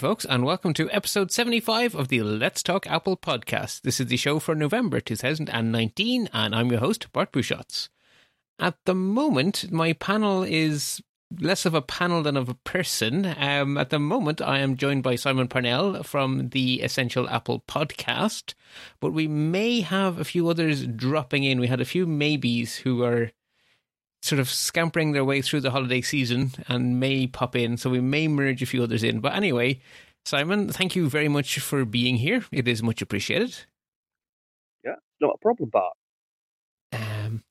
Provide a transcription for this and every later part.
Folks, and welcome to episode 75 of the Let's Talk Apple podcast. This is the show for November 2019, and I'm your host, Bart Busschots. At the moment, my panel is less of a panel than of a person. Um, at the moment, I am joined by Simon Parnell from the Essential Apple podcast, but we may have a few others dropping in. We had a few maybes who are sort of scampering their way through the holiday season and may pop in, so we may merge a few others in. But anyway, Simon, thank you very much for being here. It is much appreciated. Yeah, not a problem, Bart. Um,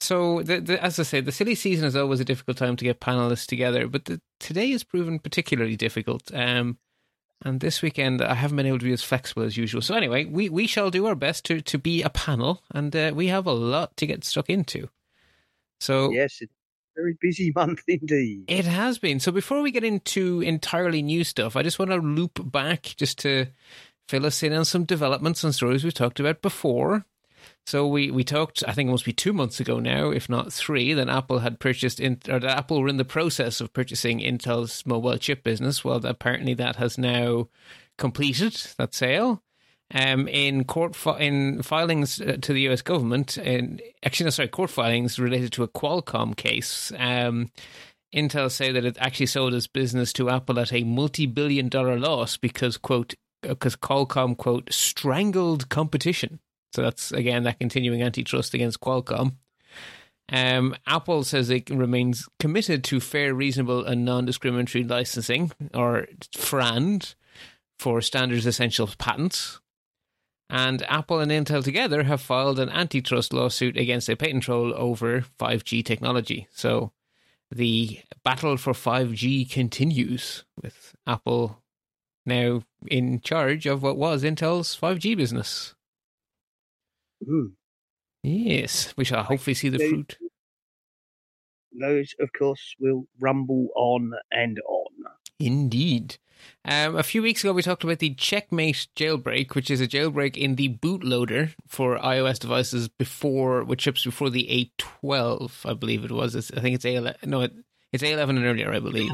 so, the, the, as I say, the silly season is always a difficult time to get panelists together, but the, today has proven particularly difficult. Um, and this weekend, I haven't been able to be as flexible as usual. So, anyway, we, we shall do our best to, to be a panel, and uh, we have a lot to get stuck into. So yes, it's a very busy month indeed. It has been. So before we get into entirely new stuff, I just want to loop back just to fill us in on some developments and stories we've talked about before. So we, we talked, I think it must be two months ago now, if not three, that Apple had purchased, in, or that Apple were in the process of purchasing Intel's mobile chip business. Well, apparently that has now completed that sale um, in court fi- in filings uh, to the U.S. government, in actually, no, sorry, court filings related to a Qualcomm case. Um, Intel say that it actually sold its business to Apple at a multi-billion-dollar loss because quote because Qualcomm quote strangled competition. So that's again that continuing antitrust against Qualcomm. Um, Apple says it remains committed to fair, reasonable, and non-discriminatory licensing, or FRAND, for standards essential patents. And Apple and Intel together have filed an antitrust lawsuit against a patent troll over 5G technology. So the battle for 5G continues with Apple now in charge of what was Intel's 5G business. Mm. Yes, we shall hopefully see the fruit. Those, of course, will rumble on and on. Indeed. Um, a few weeks ago, we talked about the checkm8 jailbreak, which is a jailbreak in the bootloader for iOS devices before, with chips before the A12, I believe it was. It's, I think it's A11. No, it, it's A11 and earlier, I believe.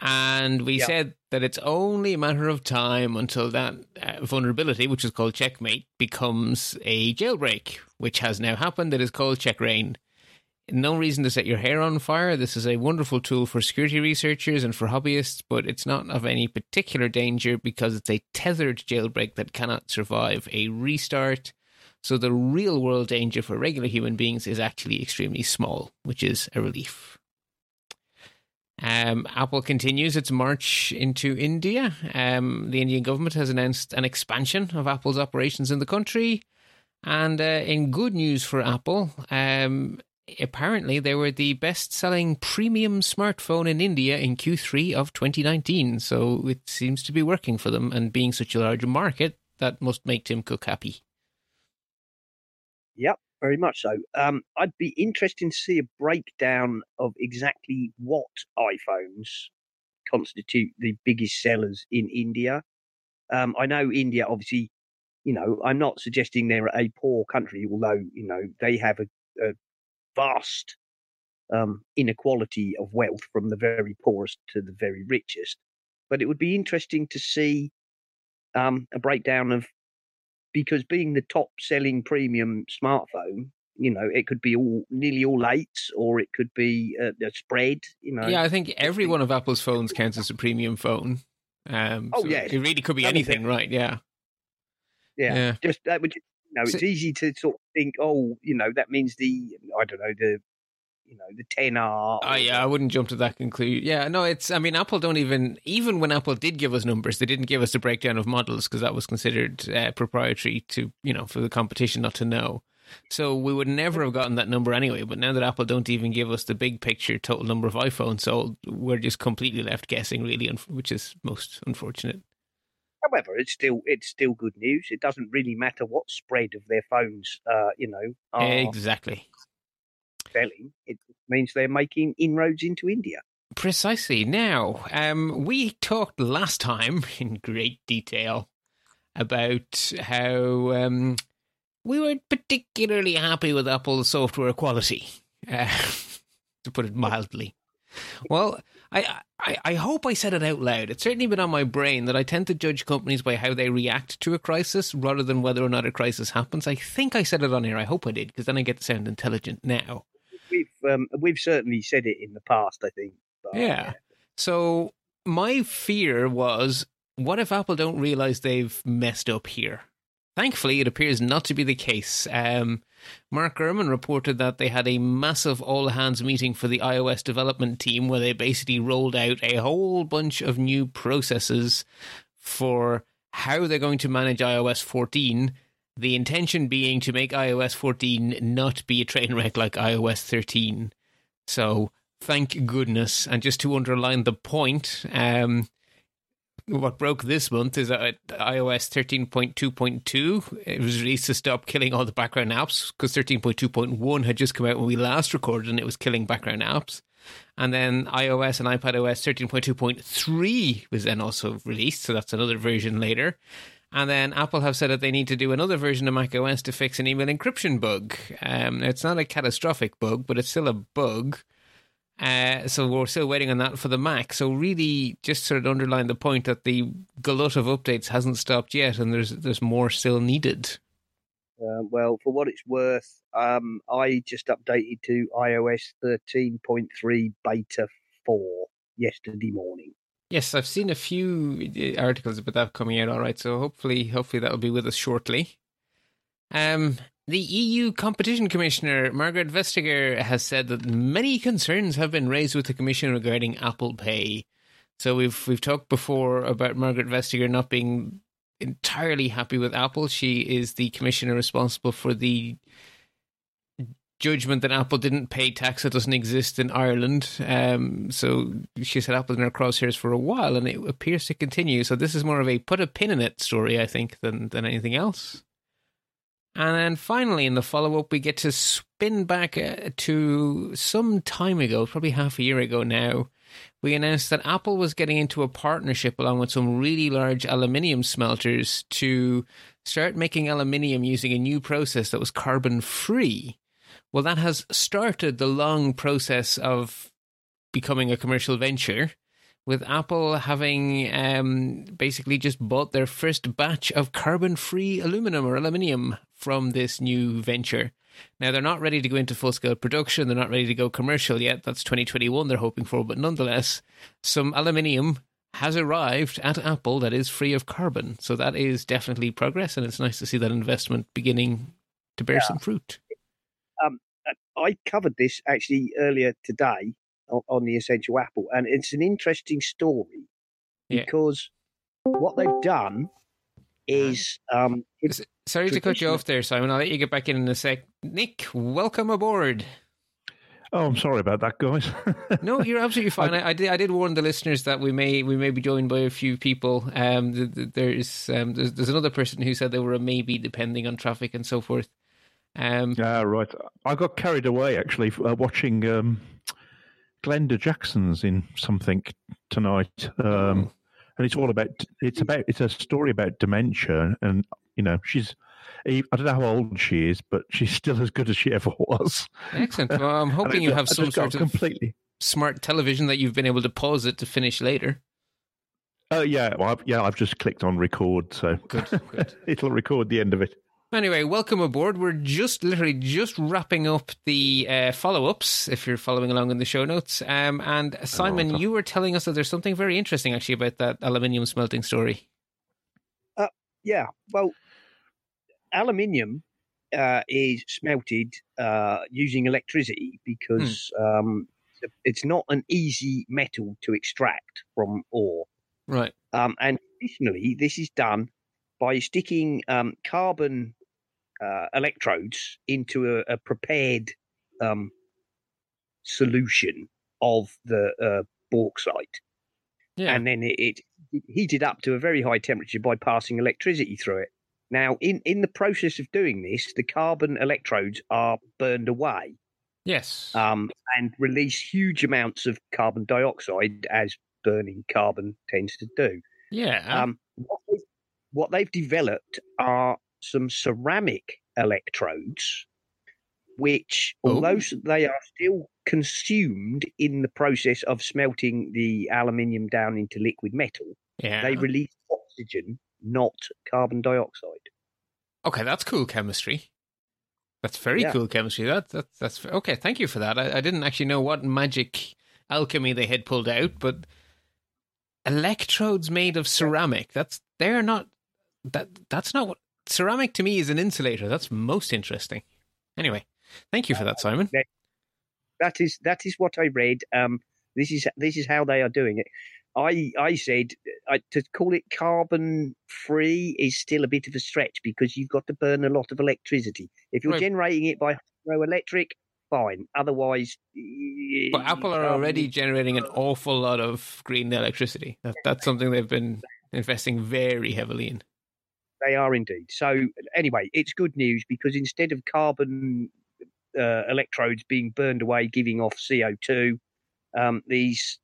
And we yeah. said that it's only a matter of time until that uh, vulnerability, which is called checkm8, becomes a jailbreak, which has now happened. It is called checkra1n no reason to set your hair on fire. This is a wonderful tool for security researchers and for hobbyists, but it's not of any particular danger because it's a tethered jailbreak that cannot survive a restart. So the real world danger for regular human beings is actually extremely small, which is a relief. Um, Apple continues its march into India. Um, the Indian government has announced an expansion of Apple's operations in the country. And uh, in good news for Apple, um, apparently they were the best selling premium smartphone in India in Q3 of 2019. So it seems to be working for them. And being such a large market, that must make Tim Cook happy. Yep, very much so. Um, I'd be interested to see a breakdown of exactly what iPhones constitute the biggest sellers in India. Um, I know India, obviously, you know, I'm not suggesting they're a poor country, although, you know, they have a, a vast um, inequality of wealth from the very poorest to the very richest. But it would be interesting to see um, a breakdown of because being the top selling premium smartphone, you know, it could be all nearly all eights, or it could be a, a spread. You know, yeah, I think every one of Apple's phones counts as a premium phone. Um, oh so yeah, it really could be anything, right? Yeah. yeah, yeah. Just that would know, it's so, easy to sort of think, oh, you know, that means the I don't know the you know the 10R. Oh yeah, I wouldn't jump to that conclusion. Yeah, no, it's. I mean, Apple don't even even when Apple did give us numbers, they didn't give us a breakdown of models because that was considered uh, proprietary to you know for the competition not to know. So we would never have gotten that number anyway. But now that Apple don't even give us the big picture total number of iPhones sold, we're just completely left guessing, really, which is most unfortunate. However, it's still it's still good news. It doesn't really matter what spread of their phones, uh, you know. Are, exactly. selling. It means they're making inroads into India. Precisely. Now, um, we talked last time in great detail about how um, we weren't particularly happy with Apple's software quality, uh, to put it mildly. Well, I, I, I hope I said it out loud. It's certainly been on my brain that I tend to judge companies by how they react to a crisis rather than whether or not a crisis happens. I think I said it on here. I hope I did because then I get to sound intelligent now. We've um, we've certainly said it in the past. I think. But, Yeah. So my fear was, what if Apple don't realize they've messed up here? Thankfully, it appears not to be the case. Um, Mark Gurman reported that they had a massive all hands meeting for the iOS development team where they basically rolled out a whole bunch of new processes for how they're going to manage iOS 14. The intention being to make iOS 14 not be a train wreck like iOS 13. So, thank goodness. And just to underline the point, um, what broke this month is that iOS 13.2.2 it was released to stop killing all the background apps because 13.2.1 had just come out when we last recorded and it was killing background apps. And then iOS and iPadOS 13.2.3 was then also released, so that's another version later. And then Apple have said that they need to do another version of macOS to fix an email encryption bug. Um, it's not a catastrophic bug, but it's still a bug. Uh, so we're still waiting on that for the Mac. So really, just sort of underline the point that the glut of updates hasn't stopped yet, and there's there's more still needed. Uh, well, for what it's worth, um, I just updated to iOS 13.3 beta 4 yesterday morning. Yes, I've seen a few uh, articles about that coming out. All right, so hopefully, hopefully that will be with us shortly. Um, the EU Competition Commissioner, Margaret Vestager, has said that many concerns have been raised with the Commission regarding Apple Pay. So we've we've talked before about Margaret Vestager not being entirely happy with Apple. She is the commissioner responsible for the judgment that Apple didn't pay tax that doesn't exist in Ireland. Um, so she said Apple's in her crosshairs for a while, and it appears to continue. So this is more of a put a pin in it story, I think, than than anything else. And then finally, in the follow up, we get to spin back uh, to some time ago, probably half a year ago now. We announced that Apple was getting into a partnership along with some really large aluminium smelters to start making aluminium using a new process that was carbon free. Well, that has started the long process of becoming a commercial venture with Apple having um, basically just bought their first batch of carbon free aluminum or aluminium from this new venture. Now, they're not ready to go into full scale production. They're not ready to go commercial yet. That's 2021 they're hoping for. But nonetheless, some aluminium has arrived at Apple that is free of carbon. So that is definitely progress. And it's nice to see that investment beginning to bear Yeah. some fruit. Um, I covered this actually earlier today on, on the Essential Apple, and it's an interesting story Yeah. because what they've done is um, it's Sorry to cut you off there, Simon. I'll let you get back in in a sec. Nick, welcome aboard. Oh, I'm sorry about that, guys. No, you're absolutely fine. I, I did. I did warn the listeners that we may we may be joined by a few people. Um, th- th- there's um, there's, there's another person who said they were a maybe depending on traffic and so forth. Um, ah, right. I got carried away actually uh, watching um, Glenda Jackson's in something tonight, um, and it's all about it's about it's a story about dementia, and you know she's I don't know how old she is, but she's still as good as she ever was. excellent. Well, I'm hoping you have some sort of completely. smart television that you've been able to pause it to finish later. Oh yeah, well, I've, yeah. I've just clicked on record, so Good, good. it'll record the end of it. Anyway, welcome aboard. We're just literally just wrapping up the uh, follow ups. If you're following along in the show notes, um, and Simon, you were telling us that there's something very interesting actually about that aluminium smelting story. yeah. Well, aluminium uh, is smelted uh, using electricity because um, it's not an easy metal to extract from ore. Right. Um, and additionally, this is done by sticking um, carbon uh, electrodes into a, a prepared um, solution of the uh, bauxite. Yeah. And then it, it heated up to a very high temperature by passing electricity through it. Now, in, in the process of doing this, the carbon electrodes are burned away. Yes. um, and release huge amounts of carbon dioxide, as burning carbon tends to do. yeah. Um, what, they, what they've developed are some ceramic electrodes, which, Oh. although s- they are still consumed in the process of smelting the aluminium down into liquid metal, yeah. they release oxygen, not carbon dioxide. Okay, that's cool chemistry. That's very Yeah. cool chemistry. That, that that's okay. Thank you for that. I, I didn't actually know what magic alchemy they had pulled out, but electrodes made of ceramic. That's they're not that. That's not what ceramic to me is an insulator. That's most interesting. Anyway, thank you for that, Simon. That is that is what I read. Um, this is this is how they are doing it. I I said I, to call it carbon free is still a bit of a stretch because you've got to burn a lot of electricity. If you're Right. generating it by hydroelectric, fine. Otherwise, But Apple are already generating an awful lot of green electricity. That, that's something they've been investing very heavily in. They are indeed. So anyway, it's good news because instead of carbon uh, electrodes being burned away, giving off CO two, um, these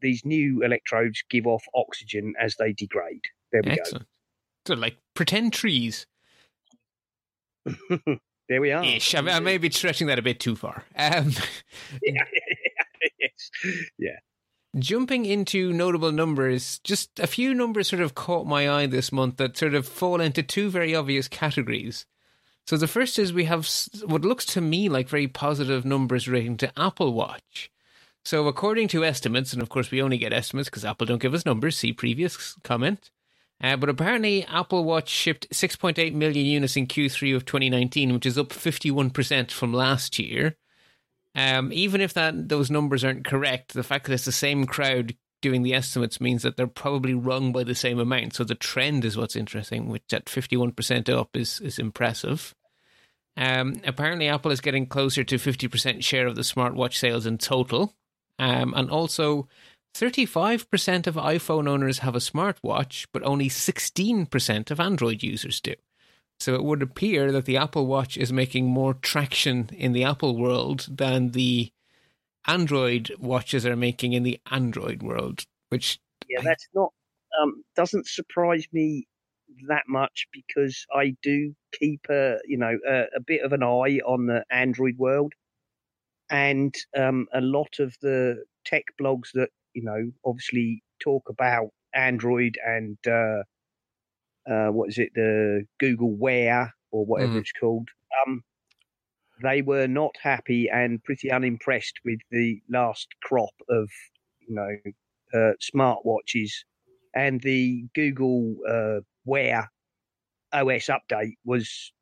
these new electrodes give off oxygen as they degrade. There we Excellent. So, like pretend trees. there we are. Ish. I, I may be stretching that a bit too far. Um, Yeah. yes. Yeah. Jumping into notable numbers, just a few numbers sort of caught my eye this month that sort of fall into two very obvious categories. So the first is we have what looks to me like very positive numbers relating to Apple Watch. So according to estimates, and of course we only get estimates because Apple don't give us numbers. See previous comment. Uh, but apparently, Apple Watch shipped 6.8 million units in Q3 of 2019, which is up 51% from last year. Um, even if that those numbers aren't correct, the fact that it's the same crowd doing the estimates means that they're probably wrong by the same amount. So the trend is what's interesting, which at 51% up is, is impressive. Um, apparently, Apple is getting closer to 50% share of the smartwatch sales in total. Um, and also, 35% of iPhone owners have a smartwatch, but only 16% of Android users do. So it would appear that the Apple Watch is making more traction in the Apple world than the Android watches are making in the Android world, which Yeah, that's not um, doesn't surprise me that much because I do keep a you know a, a bit of an eye on the Android world, and um, a lot of the tech blogs that you know obviously talk about Android and uh, uh, what is it the Google Wear or whatever Mm. it's called. Um, they were not happy and pretty unimpressed with the last crop of you know uh, smartwatches, and the Google uh, Wear OS update was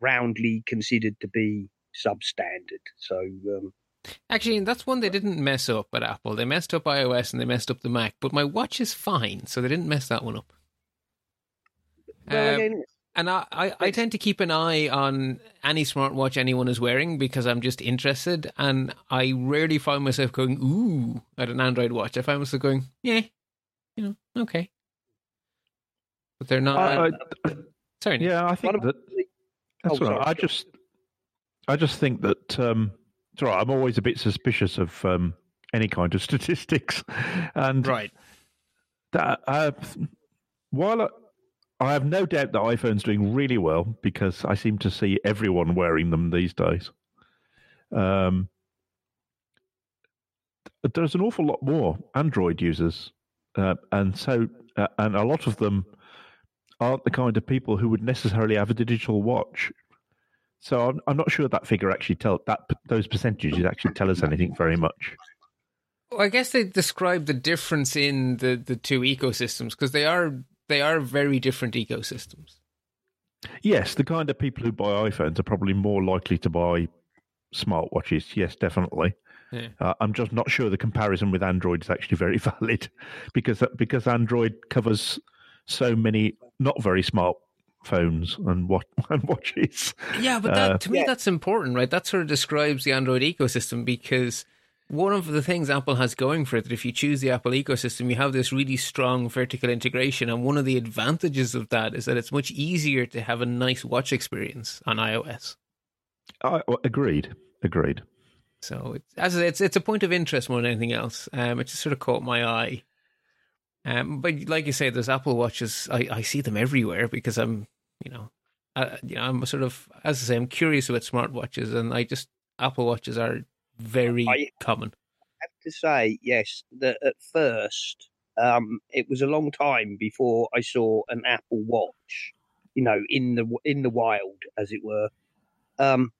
roundly considered to be substandard. So um, actually that's one they didn't mess up at Apple. They messed up iOS and they messed up the Mac, but my watch is fine, so they didn't mess that one up. Well, Um, again, And I, I, I tend to keep an eye on any smartwatch anyone is wearing because I'm just interested. And I rarely find myself going, ooh, at an Android watch. I find myself going, yeah, you know, okay. But they're not. I, I, sorry, yeah, I think that that's Oh, all right. sorry, I just, I just think that um, it's all right. I'm always a bit suspicious of um, any kind of statistics, and Right. that uh, while I, I have no doubt that iPhone's doing really well because I seem to see everyone wearing them these days. Um, there's an awful lot more Android users, uh, and so uh, and a lot of them aren't the kind of people who would necessarily have a digital watch. So I'm, I'm not sure that figure actually tell that those percentages actually tell us anything very much. Well, I guess they describe the difference in the, the two ecosystems because they are they are very different ecosystems. Yes, the kind of people who buy iPhones are probably more likely to buy smartwatches. Yes, definitely. Yeah. Uh, I'm just not sure the comparison with Android is actually very valid because because Android covers so many not very smart phones and what and watches. Yeah, but that, Uh, to me, Yeah. that's important, right? That sort of describes the Android ecosystem because one of the things Apple has going for it that if you choose the Apple ecosystem, you have this really strong vertical integration. And one of the advantages of that is that it's much easier to have a nice watch experience on iOS. I, agreed. Agreed. So it's as I say, it's it's a point of interest more than anything else. Um, it just sort of caught my eye. Um, but like you say, those Apple watches, I, I see them everywhere because I'm, you know, uh, you know, I'm sort of, as I say, I'm curious about smartwatches, and I just Apple watches are very common. I- common. have to say, yes, that at first, um, it was a long time before I saw an Apple Watch, you know, in the in the wild, as it were. Um,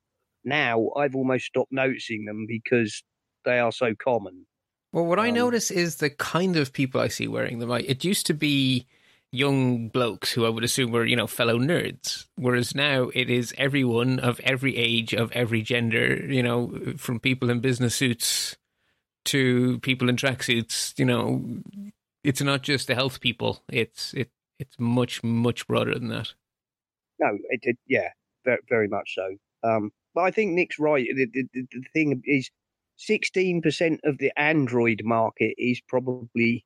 now I've almost stopped noticing them because they are so common. Well, what I Um, notice is the kind of people I see wearing them. I, it used to be young blokes who I would assume were, you know, fellow nerds, whereas now it is everyone of every age, of every gender, you know, from people in business suits to people in tracksuits. You know, it's not just the health people. It's it it's much much broader than that. No, it did, yeah, very, very much so. Um, but I think Nick's right. The, the, the thing is, sixteen percent of the Android market is probably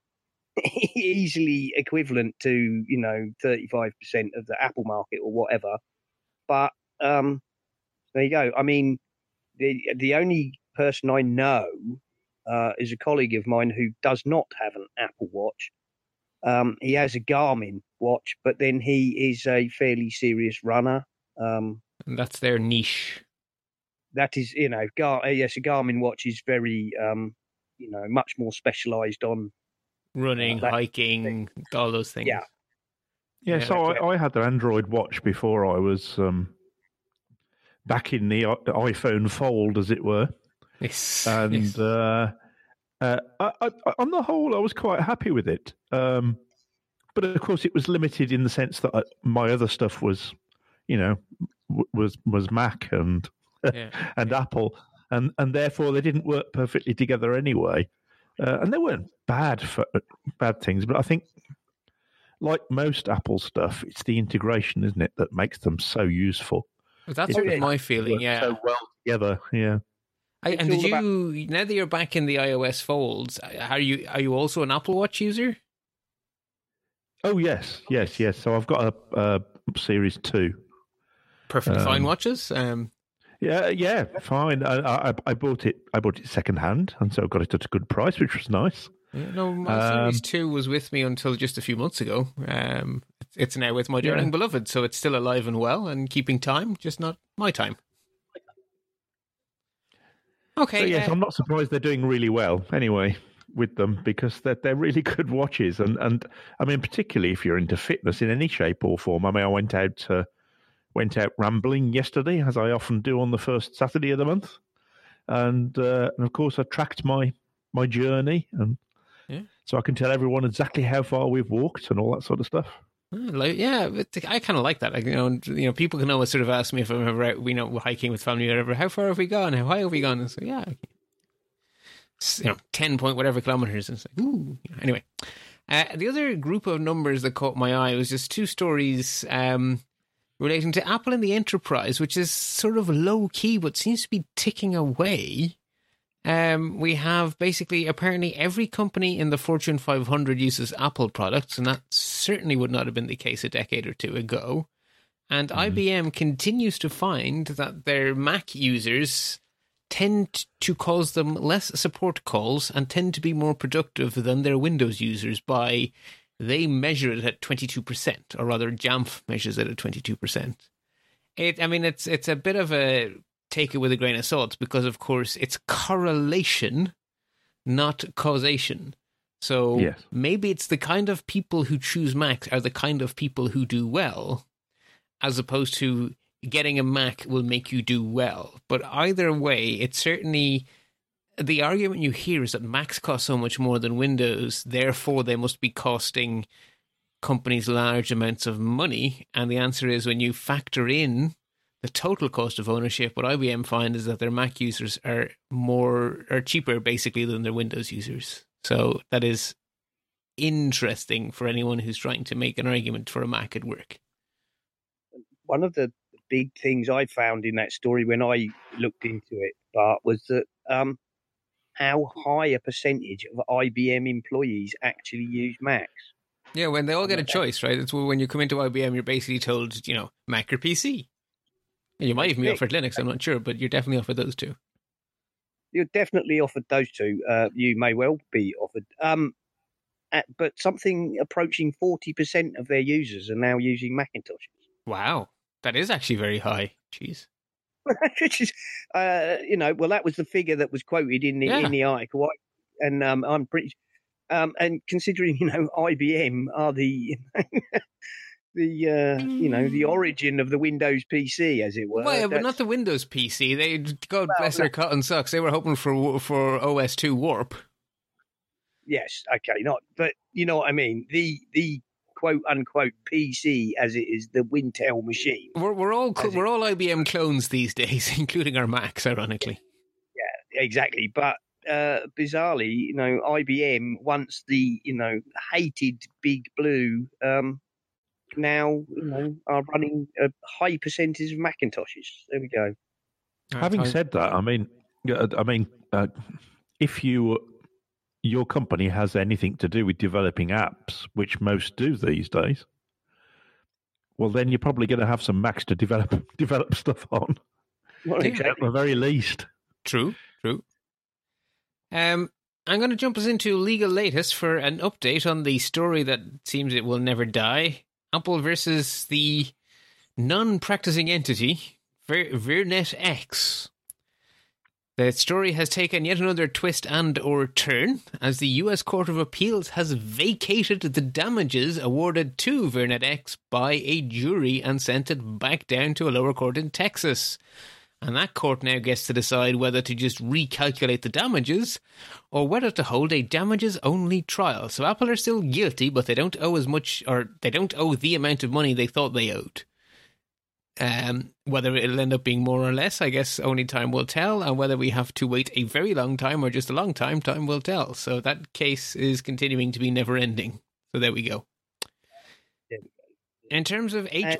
easily equivalent to you know thirty five percent of the Apple market or whatever. But um, there you go. I mean, the the only person I know uh, is a colleague of mine who does not have an Apple Watch. Um, he has a Garmin watch, but then he is a fairly serious runner. Um, that's their niche. that is, you know, Gar- yes, a Garmin watch is very, um, you know, much more specialised on. Running, that- hiking, all those things. Yeah. Yeah, Yeah, so I, I had an Android watch before I was um, back in the iPhone fold, as it were. Yes. and yes. uh, uh, I, I, on the whole, I was quite happy with it. Um, but of course, it was limited in the sense that uh, my other stuff was, you know, w- was was Mac and Yeah. and Apple, and and therefore they didn't work perfectly together anyway. Uh, and they weren't bad for bad things, but I think. Like most Apple stuff, it's the integration, isn't it, that makes them so useful. That's of my feeling. Yeah. so well together. Yeah. I, and did all about- you now that you're back in the iOS folds? Are you are you also an Apple Watch user? Oh yes, yes, yes. So I've got a, a Series Two. Perfectly fine Um, watches. Um, Yeah, yeah, fine. I, I, I bought it. I bought it second hand, and so I got it at a good price, which was nice. yeah, no, my Um, Series Two was with me until just a few months ago. Um, it's- now with my Yeah. darling beloved, so it's still alive and well and keeping time, just not my time. Okay. So yes, uh, I'm not surprised they're doing really well. Anyway, with them because they're they're really good watches, and and I mean particularly if you're into fitness in any shape or form. I mean, I went out uh, went out rambling yesterday, as I often do on the first Saturday of the month, and uh, and of course I tracked my my journey, and Yeah. so I can tell everyone exactly how far we've walked and all that sort of stuff. Uh, Like, yeah, I kind of like that. Like, you know, you know, people can always sort of ask me if I'm ever out, you know, hiking with family or whatever. How far have we gone? How high have we gone? And so, yeah. You know, ten point whatever kilometers. And it's like, ooh. Anyway, uh, the other group of numbers that caught my eye was just two stories um, relating to Apple and the enterprise, which is sort of low key, but seems to be ticking away. Um, we have basically apparently every company in the Fortune 500 uses Apple products, and that certainly would not have been the case a decade or two ago. And IBM continues to find that their Mac users tend to cause them less support calls and tend to be more productive than their Windows users by they measure it at 22%, or rather Jamf measures it at 22%. It, I mean, it's it's a bit of a take it with a grain of salt because, of course, it's correlation, not causation. So Yes. maybe it's the kind of people who choose Macs are the kind of people who do well, as opposed to getting a Mac will make you do well. But either way, it's certainly the argument you hear is that Macs cost so much more than Windows, therefore they must be costing companies large amounts of money. And the answer is when you factor in the total cost of ownership, what IBM find is that their Mac users are more are cheaper basically than their Windows users. So that is interesting for anyone who's trying to make an argument for a Mac at work. One of the big things I found in that story when I looked into it, Bart, was that um, how high a percentage of IBM employees actually use Macs. Yeah, when they all get a choice, right? It's when you come into IBM, you're basically told, you know, Mac or PC. And you might even be offered Linux, I'm not sure, but you're definitely offered those two. you're definitely offered those two. Uh, you may well be offered. Um, at, but something approaching 40% of their users are now using Macintoshes. Wow, that is actually very high. Jeez. Which is, uh, you know, well, that was the figure that was quoted in the Yeah. in the article, and um, I'm pretty, um, and considering you know IBM are the the uh, you know the origin of the Windows PC, as it were. Well, yeah, but not the Windows PC. They God bless no. their cotton socks. They were hoping for for OS two Warp. Yes, okay, not, but you know what I mean. The the quote unquote PC, as it is, the Wintel machine. We're we're all As it- we're all IBM clones these days, including our Macs. Ironically, Yeah, Exactly, but uh, bizarrely, you know, IBM once the you know hated Big Blue, um, now you know are running a high percentage of Macintoshes. There we go. Having said that, I mean, I mean, uh, if you your company has anything to do with developing apps, which most do these days, well, then you're probably going to have some Macs to develop develop stuff on, Well, Yeah. at the very least. True, true. Um, I'm going to jump us into legal latest for an update on the story that seems it will never die: Apple versus the non-practicing entity Vir- VirnetX. The story has taken yet another twist and or turn as the US Court of Appeals has vacated the damages awarded to VirnetX by a jury and sent it back down to a lower court in Texas. And that court now gets to decide whether to just recalculate the damages or whether to hold a damages only trial. So Apple are still guilty, but they don't owe as much or they don't owe the amount of money they thought they owed. Um, whether it'll end up being more or less, I guess only time will tell. And whether we have to wait a very long time or just a long time, time will tell. So that case is continuing to be never ending. So there we go. In terms of H, Uh,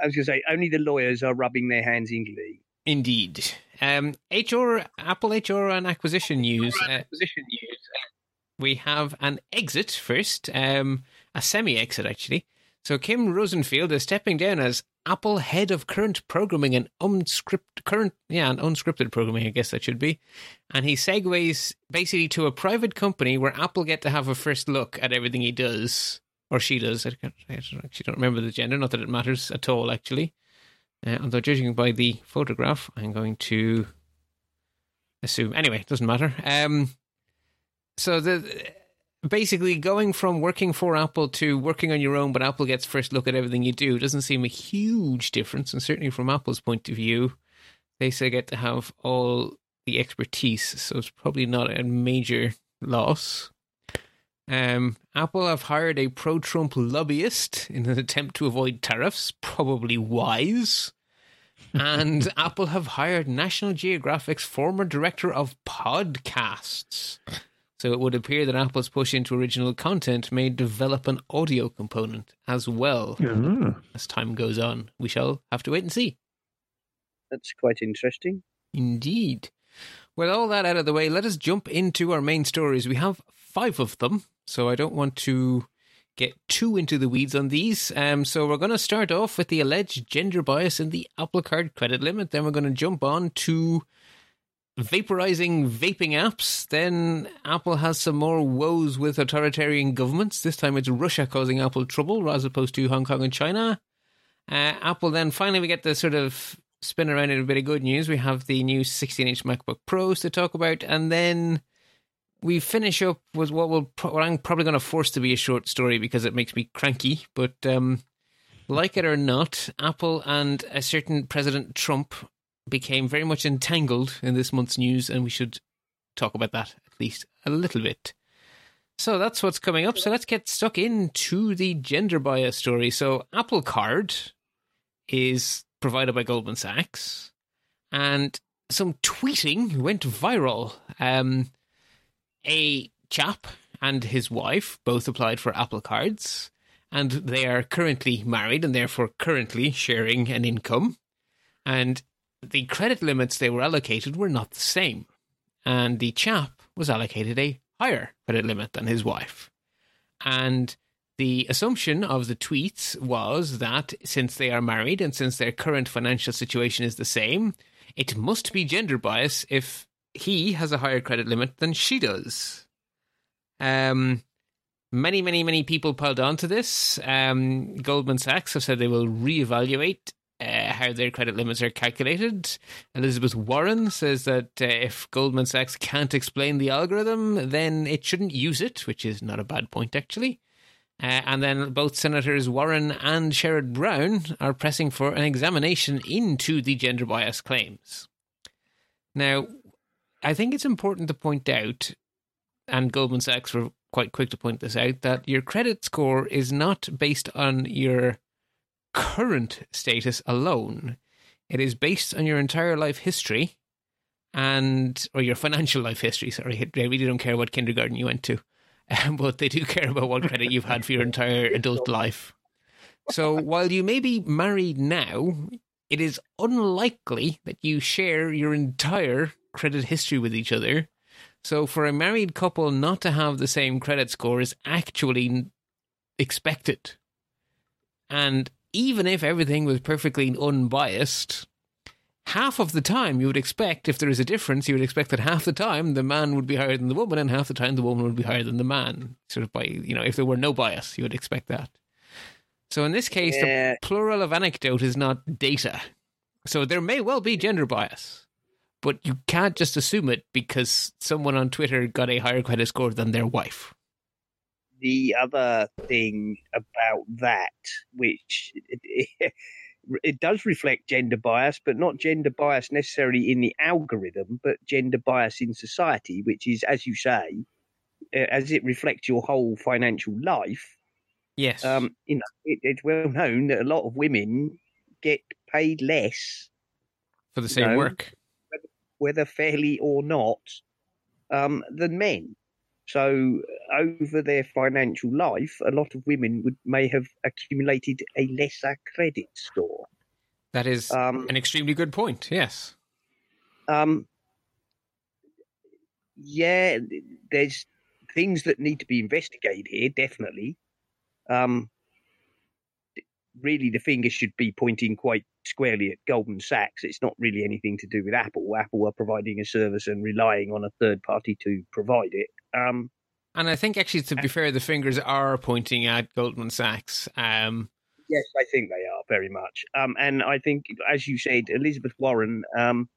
I was going to say only the lawyers are rubbing their hands in glee. indeed, um, HR, Apple HR and acquisition news. Uh, Acquisition news. we have an exit first, um, a semi exit actually. So Kim Rozenfeld is stepping down as Apple head of current programming and unscripted current yeah, and unscripted programming, I guess that should be. And he segues basically to a private company where Apple get to have a first look at everything he does. Or she does. I, can't, I don't- actually don't remember the gender, not that it matters at all, actually. Uh, although judging by the photograph, I'm going to assume. Anyway, it doesn't matter. Um, so the basically going from working for Apple to working on your own, but Apple gets first look at everything you do doesn't seem a huge difference. And certainly from Apple's point of view, they still get to have all the expertise, so it's probably not a major loss. Um, Apple have hired a pro-Trump lobbyist in an attempt to avoid tariffs, probably wise. and Apple have hired National Geographic's former director of podcasts. So it would appear that Apple's push into original content may develop an audio component as well Ah. as time goes on. We shall have to wait and see. That's quite interesting. Indeed. With all that out of the way, let us jump into our main stories. We have five of them, so I don't want to get too into the weeds on these. Um, so we're going to start off with the alleged gender bias in the Apple Card credit limit. Then we're going to jump on to vaporizing vaping apps. Then Apple has some more woes with authoritarian governments. This time it's Russia causing Apple trouble, as opposed to Hong Kong and China. Uh, Apple then finally we get the sort of spin around in a bit of good news. We have the new 16 inch MacBook Pros to talk about, and then we finish up with what will pro- what I'm probably going to force to be a short story because it makes me cranky. But um, like it or not, Apple and a certain President Trump became very much entangled in this month's news, and we should talk about that at least a little bit. So that's what's coming up. So let's get stuck into the gender bias story. So Apple Card is provided by Goldman Sachs, and some tweeting went viral. Um, a chap and his wife both applied for Apple Cards, and they are currently married and therefore currently sharing an income. And the credit limits they were allocated were not the same. And the chap was allocated a higher credit limit than his wife. And the assumption of the tweets was that since they are married and since their current financial situation is the same, it must be gender bias if he has a higher credit limit than she does. Um, many, many, many people piled onto this. Um, Goldman Sachs have said they will reevaluate how their credit limits are calculated. Elizabeth Warren says that uh, if Goldman Sachs can't explain the algorithm, then it shouldn't use it, which is not a bad point, actually. Uh, and then both Senators Warren and Sherrod Brown are pressing for an examination into the gender bias claims. Now, I think it's important to point out, and Goldman Sachs were quite quick to point this out, that your credit score is not based on your current status alone. It is based on your entire life history and or your financial life history. Sorry, they really don't care what kindergarten you went to, um, but they do care about what credit you've had for your entire adult life. So while you may be married now, it is unlikely that you share your entire credit history with each other. So for a married couple not to have the same credit score is actually expected. And even if everything was perfectly unbiased, half of the time you would expect, if there is a difference, you would expect that half the time the man would be higher than the woman, and half the time the woman would be higher than the man. Sort of by, you know, if there were no bias, you would expect that. So in this case, Yeah. the plural of anecdote is not data. So there may well be gender bias, but you can't just assume it because someone on Twitter got a higher credit score than their wife. The other thing about that, which it, it, does reflect gender bias, but not gender bias necessarily in the algorithm, but gender bias in society, which is, as you say, as it reflects your whole financial life. Yes. Um, you know, it, it's well known that a lot of women get paid less, for the same no. work. whether fairly or not, um, than men. So over their financial life, a lot of women would may have accumulated a lesser credit score. That is Um, an extremely good point. Yes. um, yeah, there's things that need to be investigated here, definitely. Um, really, the finger should be pointing quite squarely at Goldman Sachs. It's not really anything to do with Apple. Apple are providing a service and relying on a third party to provide it. Um, And I think actually, to be fair, the fingers are pointing at Goldman Sachs. Um, Yes, I think they are very much. Um, and I think, as you said, Elizabeth Warren um,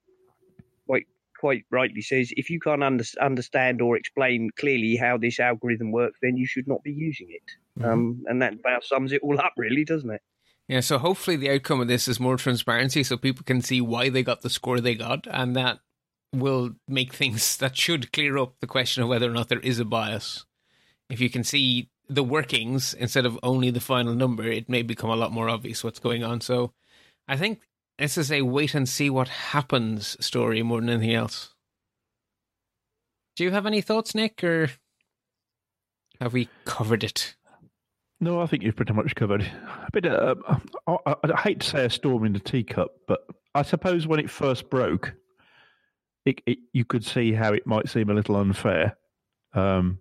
quite quite rightly says, if you can't under- understand or explain clearly how this algorithm works, then you should not be using it. Um, and that about sums it all up, really, doesn't it? yeah, so hopefully the outcome of this is more transparency, so people can see why they got the score they got, and that will make things that should clear up the question of whether or not there is a bias. If you can see the workings instead of only the final number, it may become a lot more obvious what's going on. So, I think this is a wait and see what happens story more than anything else. Do you have any thoughts, Nick, or have we covered it? No, I think you've pretty much covered. A bit. Uh, I, I, I hate to say a storm in the teacup, but I suppose when it first broke, it, it, you could see how it might seem a little unfair. Um,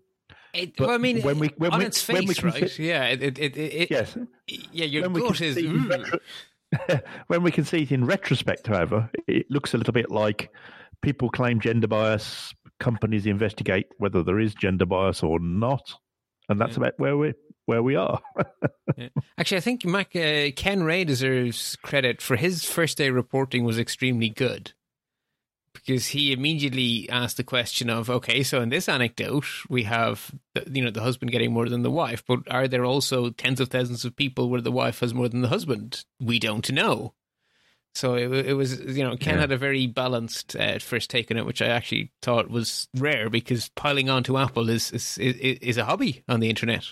It, well, I mean, when we- when on we- its face, right? yeah, it, it, it, it, yes, yeah. Your when gut is see it in retro- when we can see it in retrospect, however, it looks a little bit like people claim gender bias. Companies investigate whether there is gender bias or not, and that's Yeah. about where we where we are. Actually, I think Mac, uh, Ken Ray deserves credit for his first day reporting was extremely good because he immediately asked the question of, okay, so in this anecdote, we have the, you know the husband getting more than the wife, but are there also tens of thousands of people where the wife has more than the husband? We don't know. So it, it was, you know, Ken Yeah. had a very balanced uh, first take on it, which I actually thought was rare because piling on to Apple is is, is, is a hobby on the internet.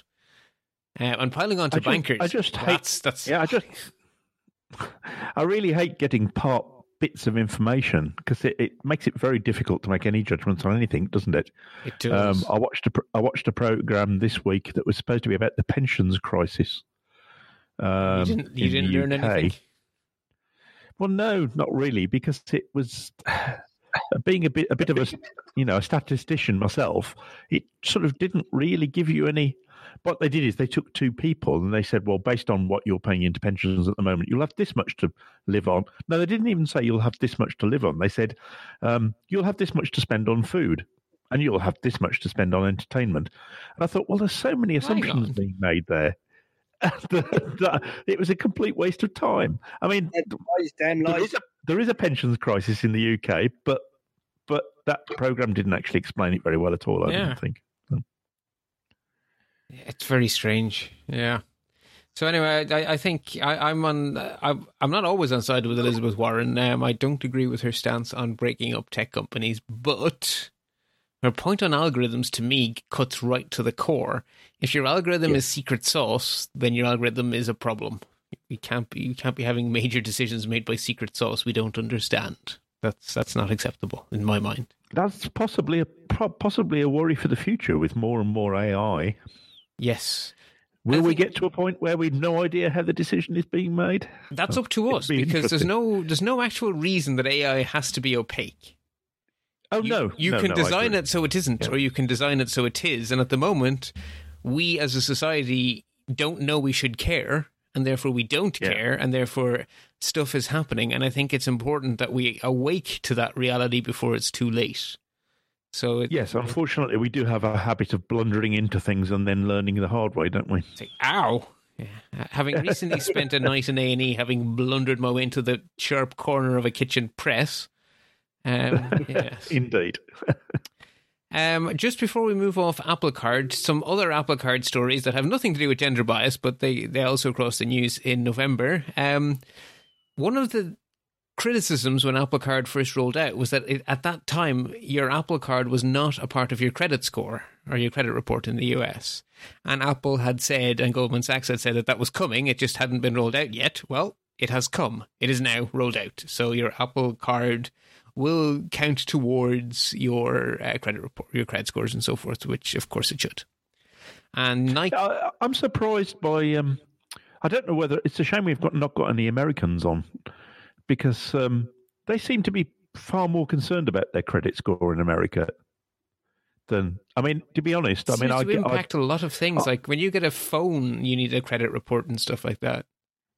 Uh, and piling on to just- bankers, I just hate- that's, that's yeah, I just I really hate getting part bits of information because it, it makes it very difficult to make any judgments on anything, doesn't it? it does. Um, I watched a I watched a program this week that was supposed to be about the pensions crisis. Um, you didn't, you didn't learn anything. Well, no, not really, because it was being a bit a bit of a you know a statistician myself. It sort of didn't really give you any what they did is they took two people and they said, well, based on what you're paying into pensions at the moment, you'll have this much to live on. No, they didn't even say you'll have this much to live on. They said um, you'll have this much to spend on food and you'll have this much to spend on entertainment. And I thought, well, there's so many assumptions being made there. it was a complete waste of time. I mean, Lies, damn there a, there is a pensions crisis in the UK, but but that program didn't actually explain it very well at all. I Yeah. don't think. It's very strange. Yeah. So anyway, I, I think I, I'm on. I'm, I'm not always on side with Elizabeth Warren. Um, I don't agree with her stance on breaking up tech companies, but her point on algorithms to me cuts right to the core. If your algorithm Yeah. is secret sauce, then your algorithm is a problem. You can't be you can't be having major decisions made by secret sauce we don't understand. That's that's not acceptable in my mind. That's possibly a pro- possibly a worry for the future with more and more AI. Yes. Will we get to a point where we've no idea how the decision is being made? That's Oh, up to us be because there's no there's no actual reason that AI has to be opaque. Oh you, no, you No, can no, design it so it isn't, Yeah. or you can design it so it is. And at the moment, we as a society don't know we should care, and therefore we don't Yeah. care, and therefore stuff is happening. And I think it's important that we awake to that reality before it's too late. So it, Yes, unfortunately, we do have a habit of blundering into things and then learning the hard way, don't we? Like, ow. Yeah. Uh, Having recently spent a night in A and E, having blundered my way into the sharp corner of a kitchen press. Um, yes. Indeed. Um, just before we move off Apple Card, some other Apple Card stories that have nothing to do with gender bias, but they, they also crossed the news in November. Um, one of the criticisms when Apple Card first rolled out was that it, at that time, your Apple Card was not a part of your credit score or your credit report in the US. And Apple had said, and Goldman Sachs had said that that was coming, it just hadn't been rolled out yet. Well, it has come. It is now rolled out. So your Apple Card will count towards your uh, credit report, your credit scores, and so forth, which of course it should. And Nike, I'm surprised by. Um, I don't know whether it's a shame we've got not got any Americans on because um, they seem to be far more concerned about their credit score in America than. I mean, to be honest, I mean, I, to I impact a lot of things. like when you get a phone, you need a credit report and stuff like that.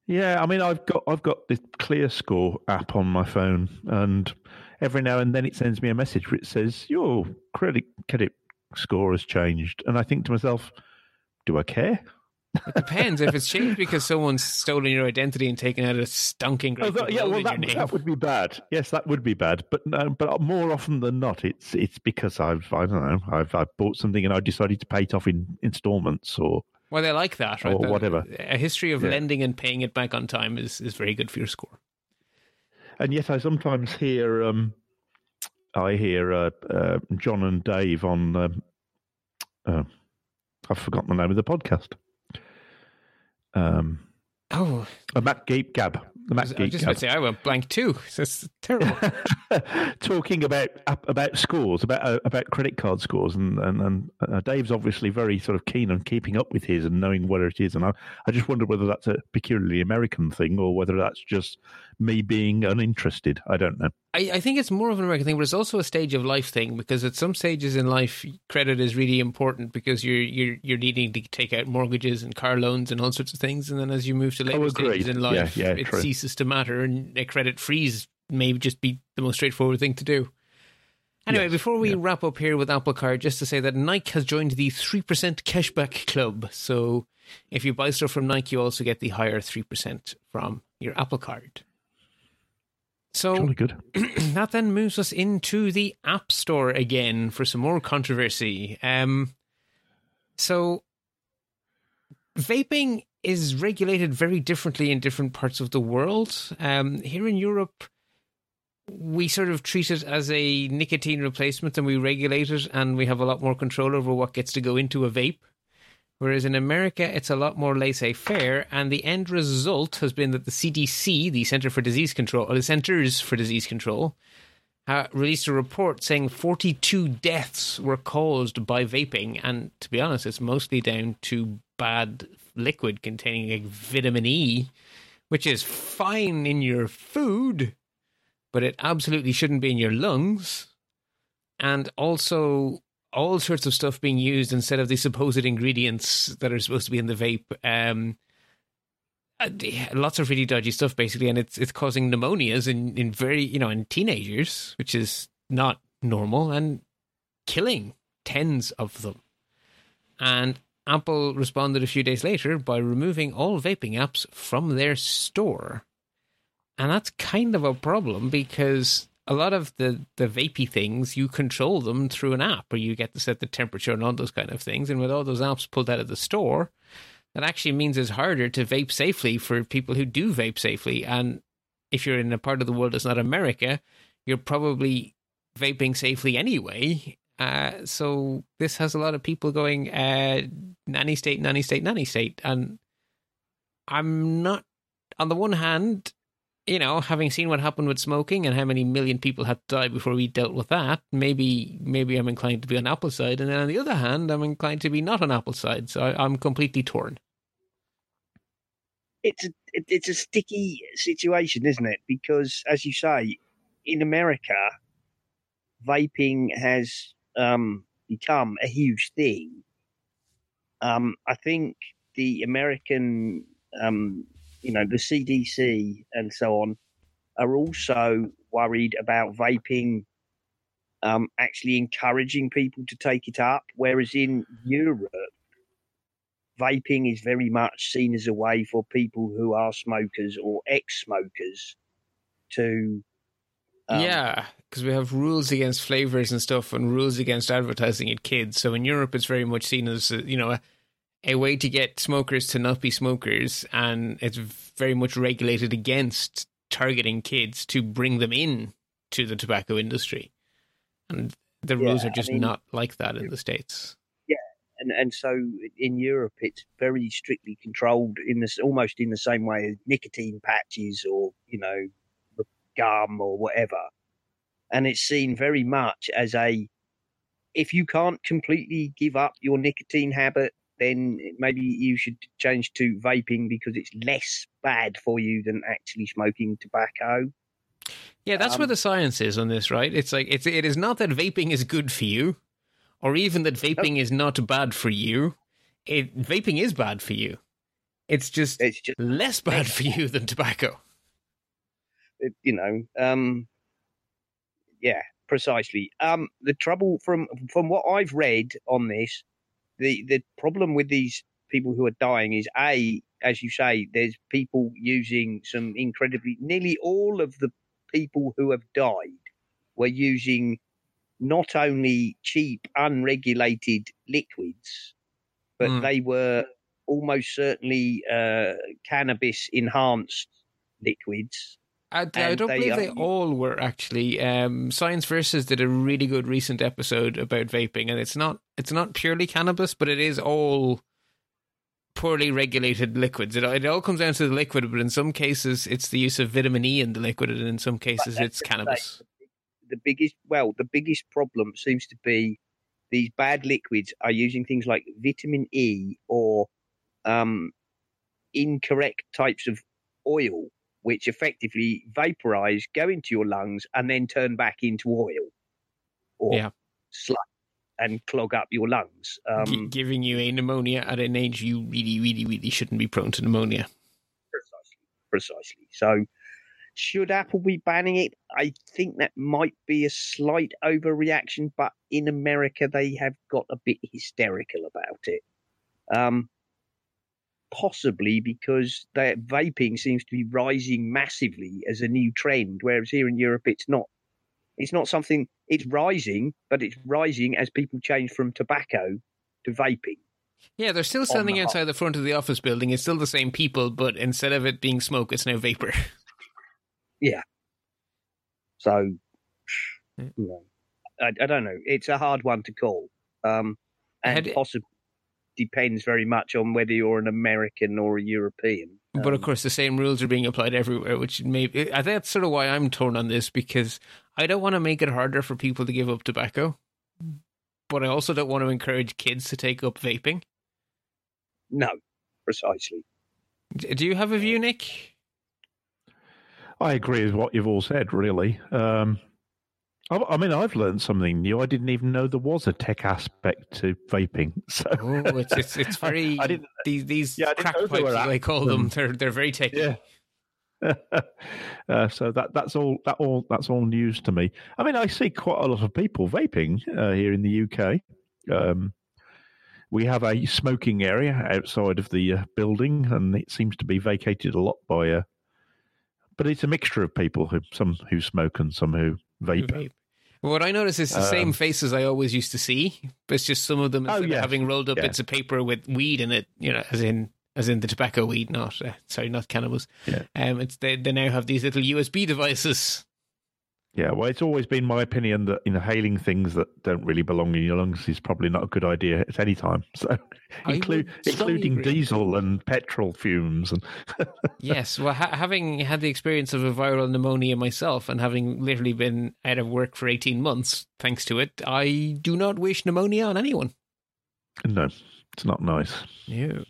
Yeah, I mean, I've got I've got this Clear Score app on my phone, and every now and then it sends me a message where it says your credit credit score has changed, and I think to myself, do I care? It depends if it's changed because someone's stolen your identity and taken out a stonking Oh, that, yeah, well, that, that would be bad. Yes, that would be bad. But no, but more often than not, it's it's because I've I don't know I've I've bought something and I decided to pay it off in installments or Well, they like that, right? Or The- whatever. A history of Yeah. lending and paying it back on time is, is very good for your score. and yet I sometimes hear um I hear uh, uh, John and Dave on um, uh, I've forgotten the name of the podcast. Um, Oh, uh, Mac Geek Gab, the Mac I was just Gab, to say I went blank too. It's terrible. talking about about scores, about uh, about credit card scores, and and, and uh, Dave's obviously very sort of keen on keeping up with his and knowing where it is. And I, I just wonder whether that's a peculiarly American thing or whether that's just me being uninterested. I don't know. I, I think it's more of an American thing, but it's also a stage of life thing because at some stages in life, credit is really important because you're you're you're needing to take out mortgages and car loans and all sorts of things, and then as you move to later Oh, stages in Yeah, life, yeah, it true. ceases to matter, and a credit freeze may just be the most straightforward thing to do. Anyway, Yes, before we yeah. wrap up here with Apple Card, just to say that Nike has joined the 3% cashback club. So if you buy stuff from Nike, you also get the higher 3% from your Apple Card. So good. that then moves us into the App Store again for some more controversy. Um, so, vaping is regulated very differently in different parts of the world. Um, here in Europe, we sort of treat it as a nicotine replacement and we regulate it, and we have a lot more control over what gets to go into a vape. Whereas in America, it's a lot more laissez faire, and the end result has been that the CDC, the Center for Disease Control, or the Centers for Disease Control, uh, released a report saying 42 deaths were caused by vaping. And to be honest, it's mostly down to bad liquid containing like vitamin E, which is fine in your food, but it absolutely shouldn't be in your lungs. And also all sorts of stuff being used instead of the supposed ingredients that are supposed to be in the vape. Um, uh, lots of really dodgy stuff, basically, and it's it's causing pneumonias in in very you know in teenagers, which is not normal, and killing tens of them. And Apple responded a few days later by removing all vaping apps from their store. And that's kind of a problem because a lot of the, the vapey things, you control them through an app or you get to set the temperature and all those kind of things. And with all those apps pulled out of the store, that actually means it's harder to vape safely for people who do vape safely. And if you're in a part of the world that's not America, you're probably vaping safely anyway. Uh, so this has a lot of people going uh, nanny state, nanny state, nanny state, and I'm not. On the one hand, you know, having seen what happened with smoking and how many million people had to die before we dealt with that, maybe maybe I'm inclined to be on Apple's side, and then on the other hand, I'm inclined to be not on Apple's side. So I, am completely torn. It's a it's a sticky situation, isn't it? Because as you say, in America, vaping has um, become a huge thing. Um, I think the American um, you know, the CDC and so on are also worried about vaping um, actually encouraging people to take it up, whereas in Europe, vaping is very much seen as a way for people who are smokers or ex-smokers to. Um, yeah, because we have rules against flavors and stuff, and rules against advertising at kids. So in Europe, it's very much seen as you know a way to get smokers to not be smokers, and it's very much regulated against targeting kids to bring them in to the tobacco industry. And the yeah, rules are just I mean, not like that in the states. Yeah, and and so in Europe, it's very strictly controlled in this almost in the same way as nicotine patches or you know gum or whatever, and it's seen very much as a if you can't completely give up your nicotine habit then maybe you should change to vaping because it's less bad for you than actually smoking tobacco. Yeah, that's um, where the science is on this, right? It's like it's it is not that vaping is good for you, or even that vaping is not bad for you. It vaping is bad for you. It's just, it's just less bad for you than tobacco. It, you know, um, yeah, precisely. Um, the trouble from from what I've read on this the the problem with these people who are dying is a as you say there's people using some incredibly nearly all of the people who have died were using not only cheap unregulated liquids but mm. they were almost certainly uh, cannabis enhanced liquids I, I don't they, believe they all were actually. Um, Science Versus did a really good recent episode about vaping, and it's not it's not purely cannabis, but it is all poorly regulated liquids. It, it all comes down to the liquid, but in some cases it's the use of vitamin E in the liquid, and in some cases it's cannabis. The biggest, well, the biggest problem seems to be these bad liquids are using things like vitamin E or um, incorrect types of oil which effectively vaporize, go into your lungs, and then turn back into oil or yeah. sludge and clog up your lungs. Um, G- giving you a pneumonia at an age you really, really, really shouldn't be prone to pneumonia. Precisely. Precisely. So, should Apple be banning it? I think that might be a slight overreaction, but in America, they have got a bit hysterical about it. Um, possibly because that vaping seems to be rising massively as a new trend, whereas here in Europe it's not. It's not something. It's rising, but it's rising as people change from tobacco to vaping. Yeah, they're still standing the outside the front of the office building. It's still the same people, but instead of it being smoke, it's now vapor. Yeah. So, you know, I, I, don't know. It's a hard one to call, um, and possibly depends very much on whether you're an American or a European. But of course, the same rules are being applied everywhere, which may I think that's sort of why I'm torn on this because I don't want to make it harder for people to give up tobacco, but I also don't want to encourage kids to take up vaping. No, precisely. Do you have a view, Nick? I agree with what you've all said, really. Um, I, I mean, I've learned something new. I didn't even know there was a tech aspect to vaping. So Oh, it's it's, it's very I didn't- these these Yeah, I crack pipes as they call them. apps They're they're very techy. yeah. uh, so that that's all that all that's all news to me. I mean, I see quite a lot of people vaping uh, here in the UK. Um, we have a smoking area outside of the uh, building, and it seems to be vacated a lot by. Uh, but it's a mixture of people who some who smoke and some who vape. Vape. What I notice is the same Um, faces I always used to see. But it's just some of them Oh, of having rolled up Yeah. bits of paper with weed in it, you know, as in as in the tobacco weed, not uh, sorry, not cannabis. Yeah. Um, it's they they now have these little USB devices. Yeah, well, it's always been my opinion that inhaling things that don't really belong in your lungs is probably not a good idea at any time. So, include, including agree. diesel and petrol fumes and yes, well, ha- having had the experience of a viral pneumonia myself, and having literally been out of work for eighteen months thanks to it, I do not wish pneumonia on anyone. no, it's not nice. No.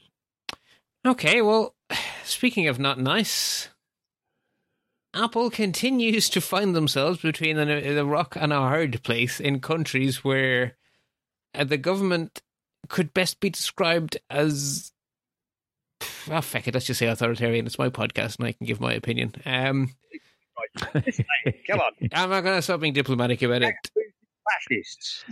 Okay, well, speaking of not nice, Apple continues to find themselves between the, a rock and a hard place in countries where uh, the government could best be described as. Ah, feck it, let's just say authoritarian. It's my podcast and I can give my opinion. Um, Come on, I'm not going to stop being diplomatic about it. fascists.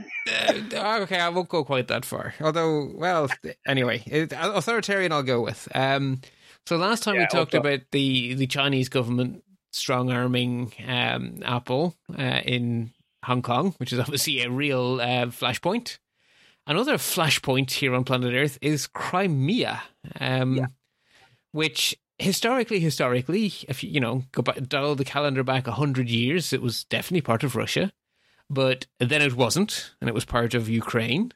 Uh, okay, I won't go quite that far. Although, well, anyway, it, authoritarian I'll go with. Um, so last time we talked author- about the, the Chinese government strong arming um, Apple uh, in Hong Kong, which is obviously a real uh, flashpoint. Another flashpoint here on planet Earth is Crimea, um, Yeah. which historically, historically, if you you know go back, dial the calendar back a hundred years, it was definitely part of Russia but then it wasn't, and it was part of Ukraine.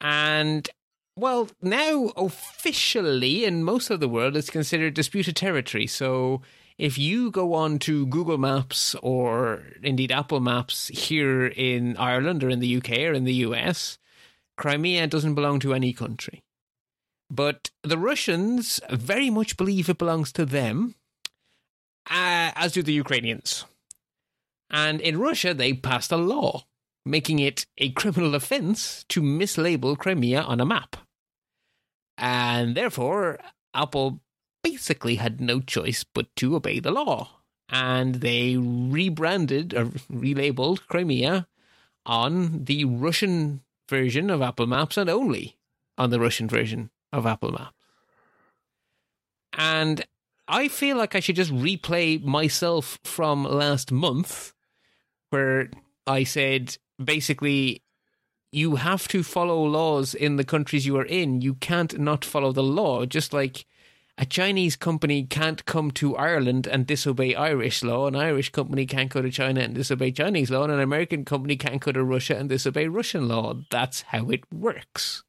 And well, now officially in most of the world, it's considered disputed territory. So if you go on to Google Maps or indeed Apple Maps here in Ireland or in the UK or in the US, Crimea doesn't belong to any country. But the Russians very much believe it belongs to them, uh, as do the Ukrainians. And in Russia, they passed a law making it a criminal offense to mislabel Crimea on a map. And therefore, Apple basically had no choice but to obey the law. And they rebranded or relabeled Crimea on the Russian version of Apple Maps and only on the Russian version of Apple Maps. And I feel like I should just replay myself from last month, where I said basically, you have to follow laws in the countries you are in. You can't not follow the law. Just like a Chinese company can't come to Ireland and disobey Irish law, an Irish company can't go to China and disobey Chinese law, and an American company can't go to Russia and disobey Russian law. That's how it works.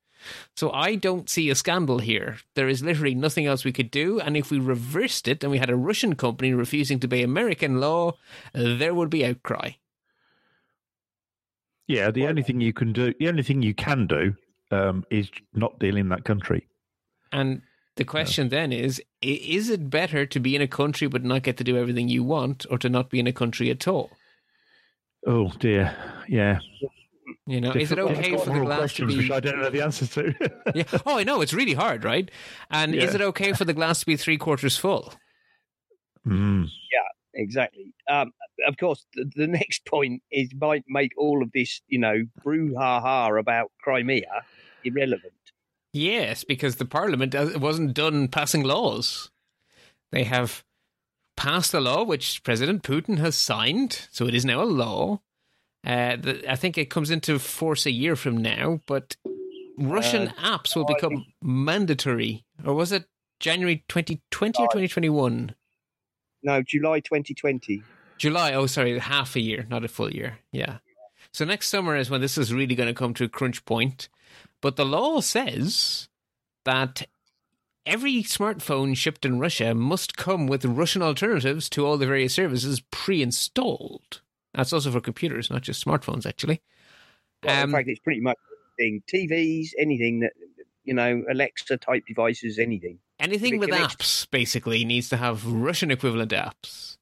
So I don't see a scandal here. There is literally nothing else we could do, and if we reversed it and we had a Russian company refusing to obey American law, there would be outcry. Yeah, the only thing you can do, the only thing you can do, um, is not deal in that country. And the question then is is it better to be in a country but not get to do everything you want or to not be in a country at all? Oh dear, yeah. You know, is it okay for the glass to questions be which I don't know the answer to. yeah. Oh, I know it's really hard, right? And is it okay for the glass to be three quarters full? Mm. Exactly. Um, of course, the, the next point is might make all of this, you know, brouhaha about Crimea irrelevant. Yes, because the Parliament uh, wasn't done passing laws. They have passed a law which President Putin has signed, so it is now a law. Uh, the, I think it comes into force a year from now, but Russian apps will become mandatory. Or was it January 2020 or 2021? No, July 2020. July. Oh, sorry, half a year, not a full year. Yeah. So next summer is when this is really going to come to a crunch point. But the law says that every smartphone shipped in Russia must come with Russian alternatives to all the various services pre-installed. That's also for computers, not just smartphones, actually. Well, Um, in fact, it's pretty much anything. TVs, anything that, you know, Alexa type devices, anything. Anything with apps basically needs to have Russian equivalent apps.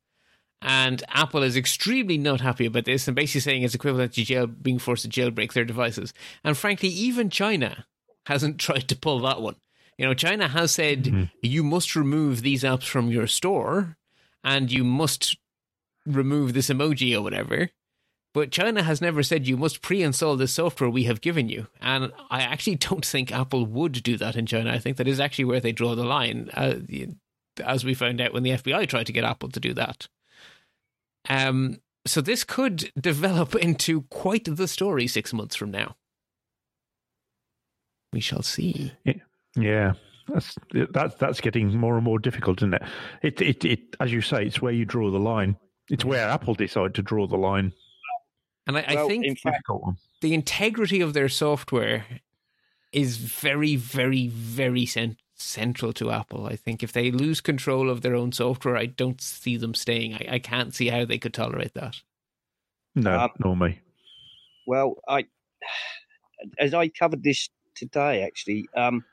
And Apple is extremely not happy about this and basically saying it's equivalent to jail, being forced to jailbreak their devices. And frankly, even China hasn't tried to pull that one. You know, China has said mm-hmm. you must remove these apps from your store and you must remove this emoji or whatever. But China has never said you must pre install the software we have given you. And I actually don't think Apple would do that in China. I think that is actually where they draw the line, uh, as we found out when the FBI tried to get Apple to do that. Um, so this could develop into quite the story six months from now. We shall see. Yeah. That's that's that's getting more and more difficult, isn't it? It it, it as you say, it's where you draw the line. It's where Apple decide to draw the line. And I, well, I think fact, the integrity of their software is very, very, very cent- central to Apple. I think if they lose control of their own software, I don't see them staying. I, I can't see how they could tolerate that. No, um, nor me. Well, I as I covered this today, actually, um,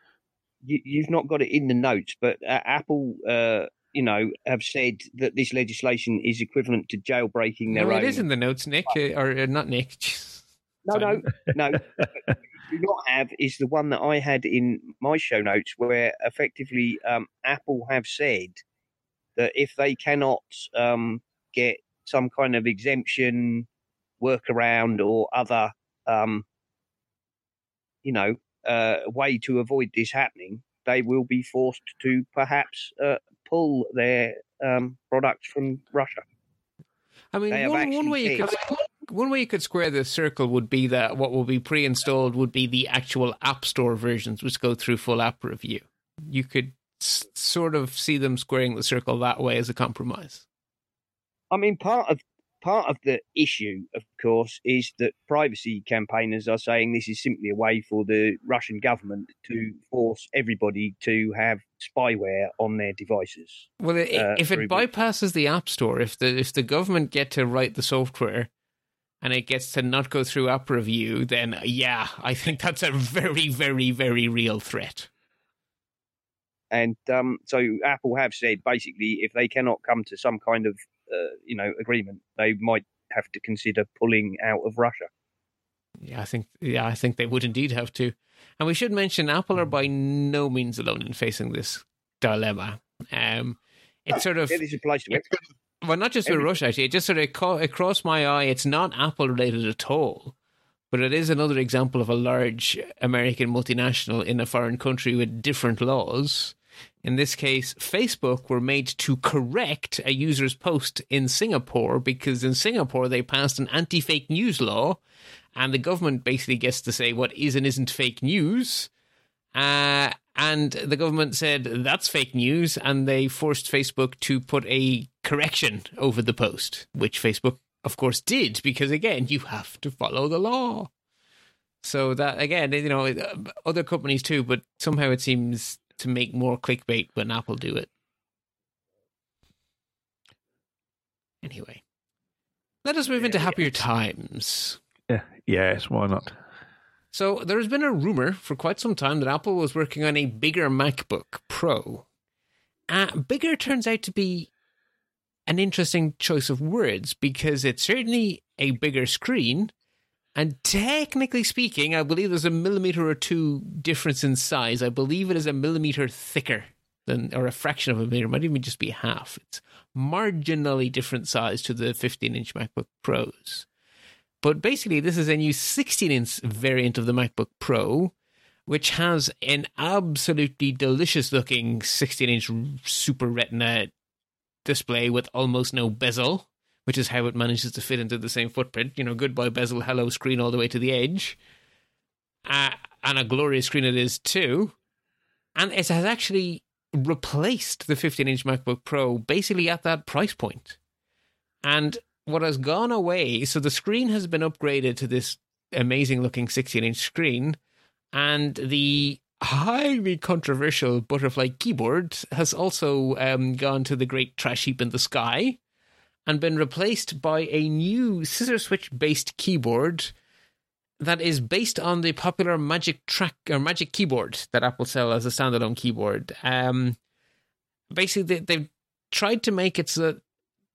you, have not got it in the notes, but uh, Apple uh, you know, have said that this legislation is equivalent to jailbreaking their no, own. It is in the notes, Nick, uh, or uh, not Nick. no, no, no. do not have is the one that I had in my show notes, where effectively um, Apple have said that if they cannot um, get some kind of exemption, workaround, or other, um, you know, uh, way to avoid this happening, they will be forced to perhaps uh, pull their um, products from Russia. I mean, one, one, way you could one way you could square the circle would be that what will be pre-installed would be the actual App Store versions, which go through full app review. You could s- sort of see them squaring the circle that way as a compromise. I mean, part of part of the issue, of course, is that privacy campaigners are saying this is simply a way for the Russian government to force everybody to have spyware on their devices. Well, uh, if it bypasses the App Store, if the if the government get to write the software and it gets to not go through app review, then yeah, I think that's a very, very, very real threat. And um, so Apple have said basically, if they cannot come to some kind of uh, you know agreement, they might have to consider pulling out of Russia. Yeah, I think yeah, I think they would indeed have to. And we should mention Apple are by no means alone in facing this dilemma. Um, it's sort of it is a place to it. Well, not just with Russia, actually. It just sort of it crossed my eye. It's not Apple related at all, but it is another example of a large American multinational in a foreign country with different laws in this case, Facebook were made to correct a user's post in Singapore because in Singapore they passed an anti fake news law, and the government basically gets to say what is and isn't fake news. Uh, and the government said that's fake news, and they forced Facebook to put a correction over the post, which Facebook, of course, did because, again, you have to follow the law. So that again, you know, other companies too, but somehow it seems to make more clickbait when Apple do it. Anyway, let us move into happier times. Yeah, yes, why not? So there has been a rumor for quite some time that Apple was working on a bigger MacBook Pro. Uh, bigger turns out to be an interesting choice of words because it's certainly a bigger screen, and technically speaking, I believe there's a millimeter or two difference in size. I believe it is a millimeter thicker than, or a fraction of a millimeter, it might even just be half. It's marginally different size to the 15 inch MacBook Pros. But basically, this is a new 16 inch variant of the MacBook Pro, which has an absolutely delicious looking 16 inch Super Retina display with almost no bezel which is how it manages to fit into the same footprint. You know, goodbye bezel, hello screen all the way to the edge. Uh, and a glorious screen it is too. And it has actually replaced the 15 inch MacBook Pro basically at that price point. And what has gone away, so the screen has been upgraded to this amazing looking 16 inch screen, and the highly controversial butterfly keyboard has also um, gone to the great trash heap in the sky and been replaced by a new scissor switch based keyboard that is based on the popular Magic Track or Magic Keyboard that Apple sell as a standalone keyboard. Um, basically, they, have tried to make it so that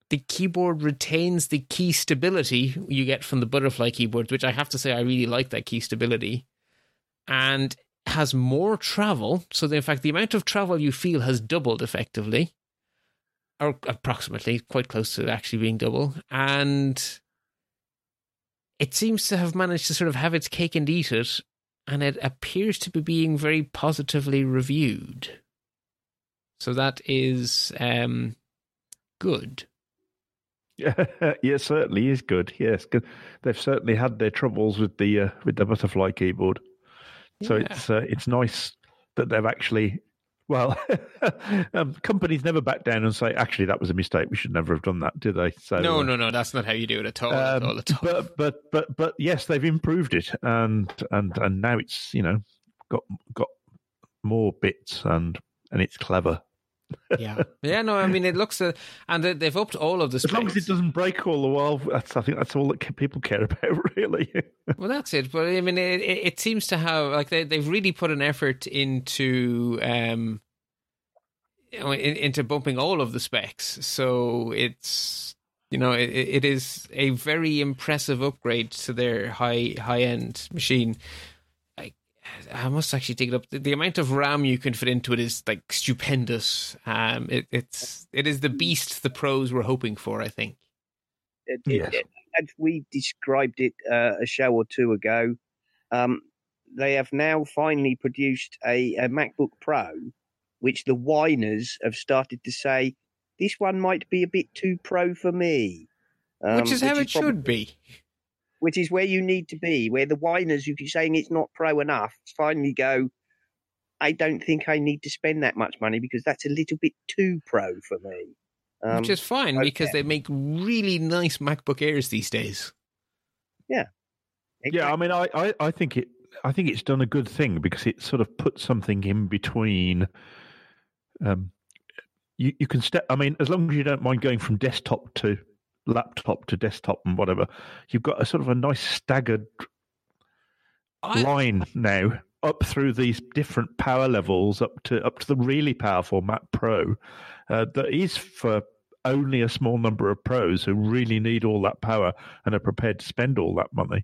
the keyboard retains the key stability you get from the butterfly keyboards, which I have to say I really like that key stability, and has more travel. So, in fact, the amount of travel you feel has doubled effectively, or approximately, quite close to actually being double. And it seems to have managed to sort of have its cake and eat it, and it appears to be being very positively reviewed. So that is um, good. Yeah, yeah, certainly is good. Yes, good. They've certainly had their troubles with the uh, with the butterfly keyboard, so Yeah. it's uh, it's nice that they've actually. Well, um, companies never back down and say, "Actually, that was a mistake. We should never have done that," do they? So no, uh, no, no. That's not how you do it at all. at Um, all, at all. but but but but yes, they've improved it, and and and now it's you know got got more bits and and it's clever. Yeah, yeah. No, I mean it looks, uh, and they- they've upped all of the Specs. As long as it doesn't break all the while, that's I think that's all that people care about, really. Well, that's it. But I mean, it, it it seems to have like they they've really put an effort into um you know, into bumping all of the specs. So it's you know it, it is a very impressive upgrade to their high high end machine. I, I must actually take it up. The, the amount of RAM you can fit into it is like stupendous. Um, it, it's it is the beast the pros were hoping for. I think. It, it- Yes. it- as we described it uh, a show or two ago, um, they have now finally produced a, a MacBook Pro, which the whiners have started to say this one might be a bit too pro for me. Um, which is how it prob- should be. Which is where you need to be, where the whiners who keep saying it's not pro enough finally go. I don't think I need to spend that much money because that's a little bit too pro for me. Um, which is fine okay. because they make really nice MacBook Airs these days. Yeah, Yeah, I mean, I, I, I think it. I think it's done a good thing because it sort of put something in between. Um, you you can step. I mean, as long as you don't mind going from desktop to laptop to desktop and whatever, you've got a sort of a nice staggered I, line now up through these different power levels up to up to the really powerful Mac Pro uh, that is for only a small number of pros who really need all that power and are prepared to spend all that money.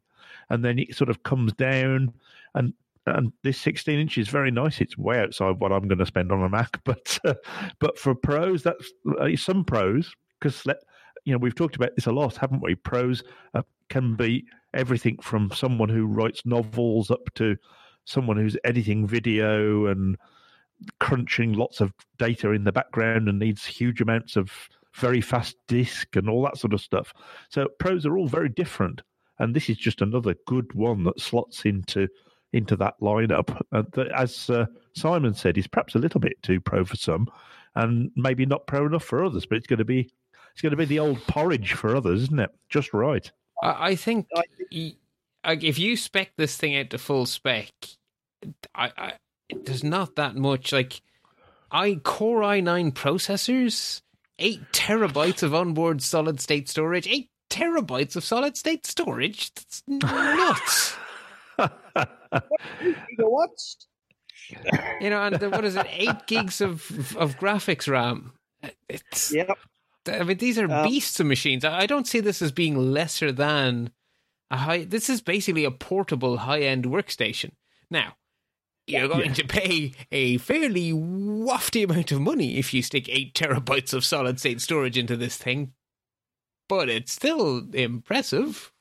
And then it sort of comes down and and this 16 inch is very nice. It's way outside what i'm going to spend on a mac but uh, but for pros that's uh, some pros because you know we've talked about this a lot haven't we pros uh, can be everything from someone who writes novels up to someone who's editing video and crunching lots of data in the background and needs huge amounts of very fast disk and all that sort of stuff. So pros are all very different, and this is just another good one that slots into into that lineup. Uh, that, as uh, Simon said, is perhaps a little bit too pro for some, and maybe not pro enough for others. But it's going to be it's going to be the old porridge for others, isn't it? Just right. I, I think I y- like if you spec this thing out to full spec, I, I there's not that much like i Core i9 processors, eight terabytes of onboard solid state storage, eight terabytes of solid state storage. That's nuts. gigawatts. you know, and the, what is it? Eight gigs of of graphics RAM. It's Yep. I mean, these are Um, beasts of machines. I I don't see this as being lesser than a high. This is basically a portable high end workstation. Now, you're going Yeah. to pay a fairly wafty amount of money if you stick eight terabytes of solid state storage into this thing, but it's still impressive.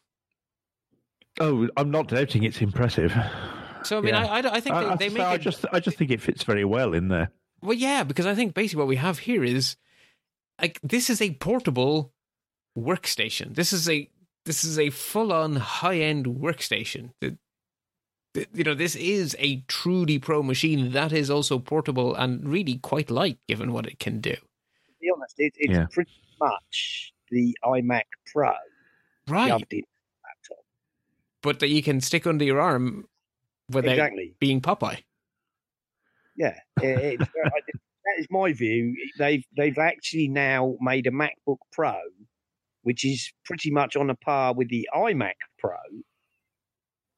Oh, I'm not doubting it's impressive. So, I mean, Yeah. I, I, I think I, they, I- they so make I it. just I just think it fits very well in there. Well, yeah, because I think basically what we have here is like this is a portable workstation. This is a this is a full on high end workstation. The- the- you know, this is a truly pro machine that is also portable and really quite light, given what it can do. To be honest, it, it's Yeah. pretty much the iMac Pro Right, shoved in a laptop. but that you can stick under your arm without Exactly. being Popeye. Yeah. It, it's, I- that is my view. They've they've actually now made a MacBook Pro, which is pretty much on a par with the iMac Pro.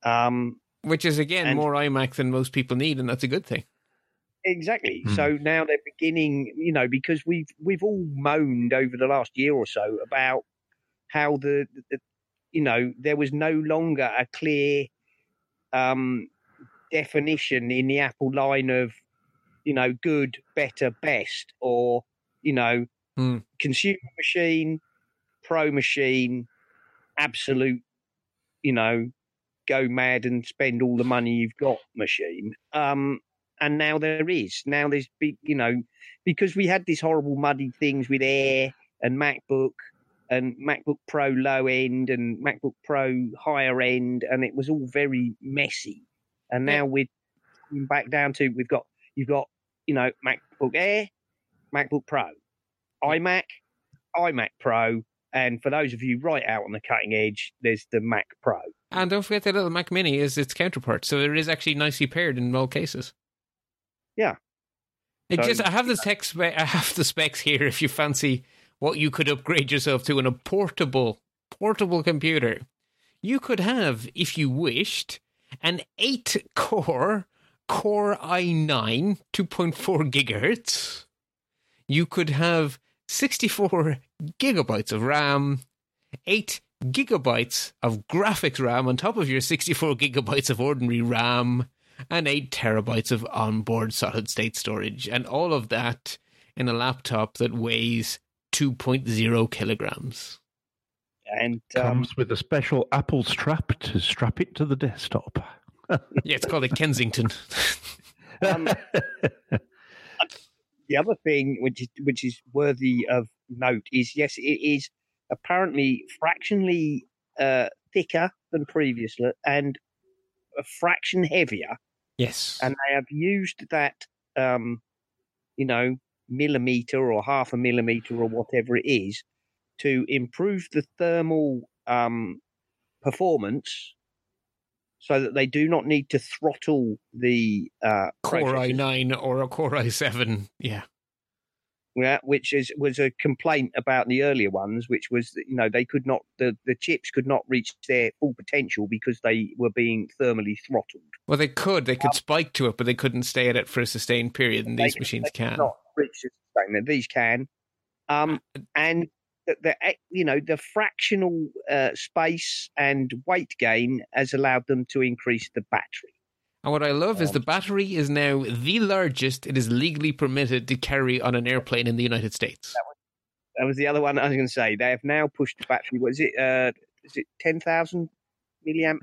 Um, Which is again And- more iMac than most people need, and that's a good thing. Exactly. Hmm. So now they're beginning, you know, because we've we've all moaned over the last year or so about how the, the you know there was no longer a clear um, definition in the Apple line of you know good, better, best, or you know Hmm. consumer machine, pro machine, absolute, you know, go mad and spend all the money you've got machine. Um, and now there is. Now there's big, you know, because we had these horrible muddy things with Air and MacBook and MacBook Pro low end and MacBook Pro higher end, and it was all very messy. And now we're back down to we've got you've got you know MacBook Air, MacBook Pro, iMac, iMac Pro, and for those of you right out on the cutting edge, there's the Mac Pro. And don't forget the little Mac Mini is its counterpart, so it is actually nicely paired in all cases. Yeah. It So- just I have the tech spe- I have the specs here if you fancy what you could upgrade yourself to in a portable portable computer. You could have, if you wished, an eight core Core i9 2.4 gigahertz. You could have 64 gigabytes of RAM, 8 gigabytes of graphics RAM on top of your 64 gigabytes of ordinary RAM, and 8 terabytes of onboard solid state storage, and all of that in a laptop that weighs 2.0 kilograms. And um, Comes with a special Apple strap to strap it to the desktop. Yeah, it's called a Kensington. Um, the other thing which is which is worthy of note is yes, it is apparently fractionally uh, thicker than previously and a fraction heavier, yes. and they have used that, um, you know, millimeter or half a millimeter or whatever it is to improve the thermal um, performance. So that they do not need to throttle the uh, Core i9 or a Core i7. Yeah. yeah, which is was a complaint about the earlier ones, which was that, you know they could not the the chips could not reach their full potential because they were being thermally throttled. Well, they could. They could spike to it, but they couldn't stay at it for a sustained period, and these machines they can. Not reach the These can, um, and the, the you know the fractional uh, space and weight gain has allowed them to increase the battery. And what I love is Um, the battery is now the largest it is legally permitted to carry on an airplane in the United States. That was the other one I was going to say. They have now pushed the battery. What is it? Uh, is it ten thousand milliamp?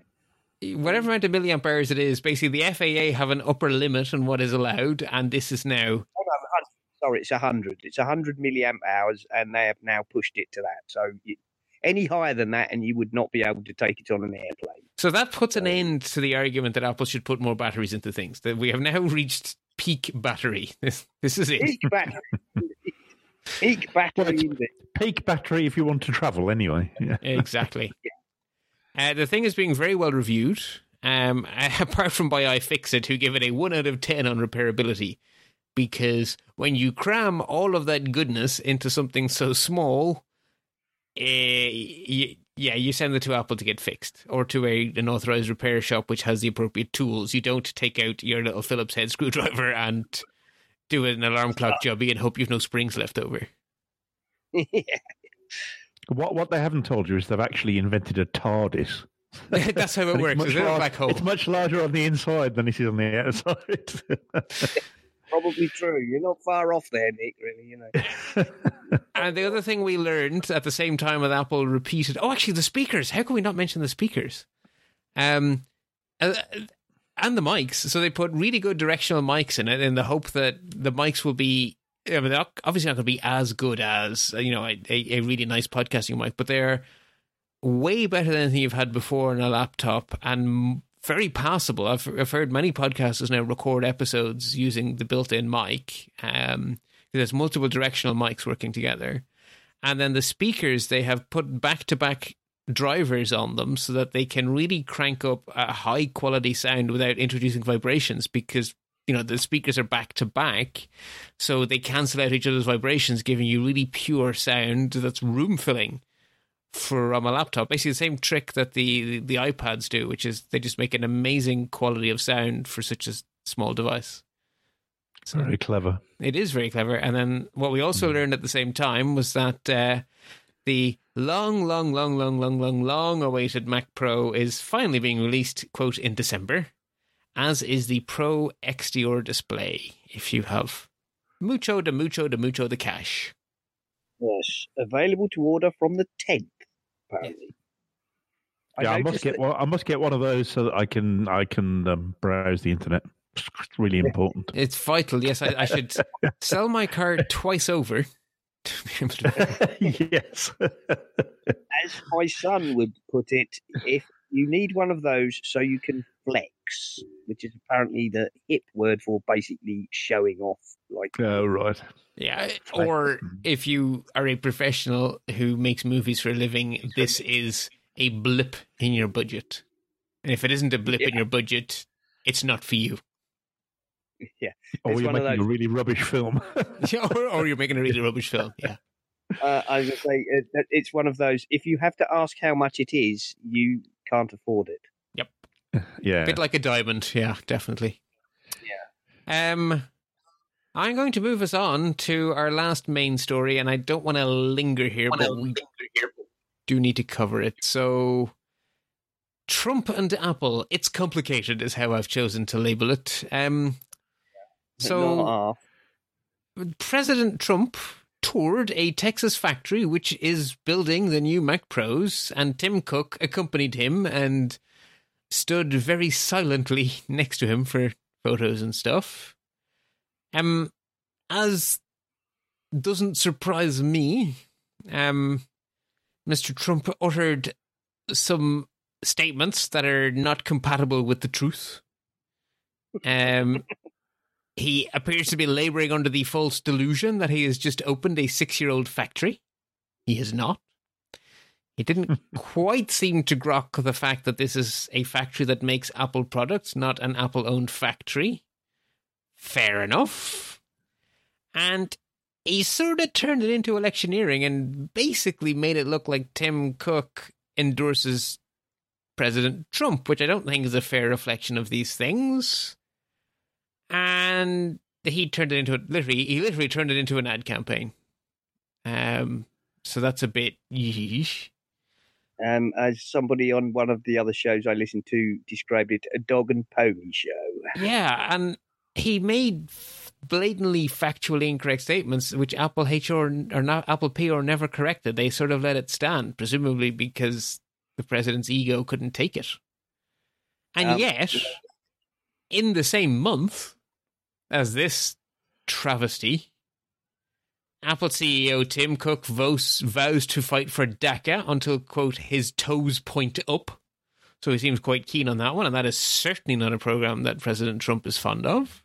Whatever amount of milliamp hours it is, basically the FAA have an upper limit on what is allowed, and this is now no, a hun- sorry, it's a hundred. It's a hundred milliamp hours, and they have now pushed it to that. So you, any higher than that, and you would not be able to take it on an airplane. So that puts an end to the argument that Apple should put more batteries into things. That we have now reached peak battery. This, this is it. Peak battery. Peak battery. Well. Peak battery if you want to travel, anyway. Yeah. exactly. Uh, the thing is being very well reviewed. Um, apart from by iFixit, who give it a one out of ten on repairability, because when you cram all of that goodness into something so small, uh, y- yeah, you send it to Apple to get fixed, or to a an authorized repair shop which has the appropriate tools. You don't take out your little Phillips head screwdriver and do an alarm clock jobby and hope you've no springs left over. yeah. What what they haven't told you is they've actually invented a TARDIS. That's how it And it's works. much Is it a lar- black hole? It's much larger on the inside than it is on the outside. Probably true. You're not far off there, Nick. Really, you know. And the other thing we learned at the same time with Apple repeated, oh, actually, the speakers. How can we not mention the speakers? Um, uh, and the mics. So they put really good directional mics in it in the hope that the mics will be. I mean, they're obviously not going to be as good as you know a, a really nice podcasting mic, but they're way better than anything you've had before on a laptop and very passable. I've, I've heard many podcasters now record episodes using the built-in mic. Um, there's multiple directional mics working together, and then the speakers they have put back-to-back drivers on them so that they can really crank up a high quality sound without introducing vibrations because you know the speakers are back to back so they cancel out each other's vibrations giving you really pure sound that's room filling for um, a laptop basically the same trick that the, the the ipads do which is they just make an amazing quality of sound for such a small device So Very clever. it is very clever. And then what we also learned at the same time was that uh, the long, long, long, long, long, long, long awaited Mac Pro is finally being released, quote, in December, as is the Pro XDR display. If you have mucho de mucho de mucho de cash. Yes, available to order from the tenth. Apparently. yeah, I must get that- one. I must get one of those so that I can I can um, browse the internet. It's really important. It's vital. Yes, I, I should sell my card twice over. to be able to- yes. as my son would put it, if you need one of those so you can flex, which is apparently the hip word for basically showing off. Like, oh right. Yeah, or if you are a professional who makes movies for a living, this is a blip in your budget. And if it isn't a blip in your budget, it's not for you. Yeah, or It's you're one of making a really rubbish film. or, or you're making a really rubbish film. Yeah. uh, I was going to say, uh, it's one of those. If you have to ask how much it is, you can't afford it. Yeah. A bit like a diamond. Yeah, definitely. Yeah. Um, I'm going to move us on to our last main story, and I don't want to linger here, but we do need to cover it. So, Trump and Apple, it's complicated, is how I've chosen to label it. Um, so, President Trump toured a Texas factory which is building the new Mac Pros, and Tim Cook accompanied him and stood very silently next to him for photos and stuff. Um, as doesn't surprise me, um, Mr. Trump uttered some statements that are not compatible with the truth. Um, he appears to be laboring under the false delusion that he has just opened a six year old factory. He has not. He didn't quite seem to grok the fact that this is a factory that makes Apple products, not an Apple owned factory. Fair enough. And he sort of turned it into electioneering and basically made it look like Tim Cook endorses President Trump, which I don't think is a fair reflection of these things and he turned it into a literally he literally turned it into an ad campaign. Um, so that's a bit yeesh. Um, as somebody on one of the other shows I listened to described it, a dog and pony show. Yeah, and he made blatantly factually incorrect statements, which Apple HR or not Apple PR never corrected. They sort of let it stand, presumably because the president's ego couldn't take it. And Um, yet, in the same month as this travesty, Apple CEO Tim Cook vows, vows to fight for DACA until, quote, his toes point up. So he seems quite keen on that one, and that is certainly not a program that President Trump is fond of.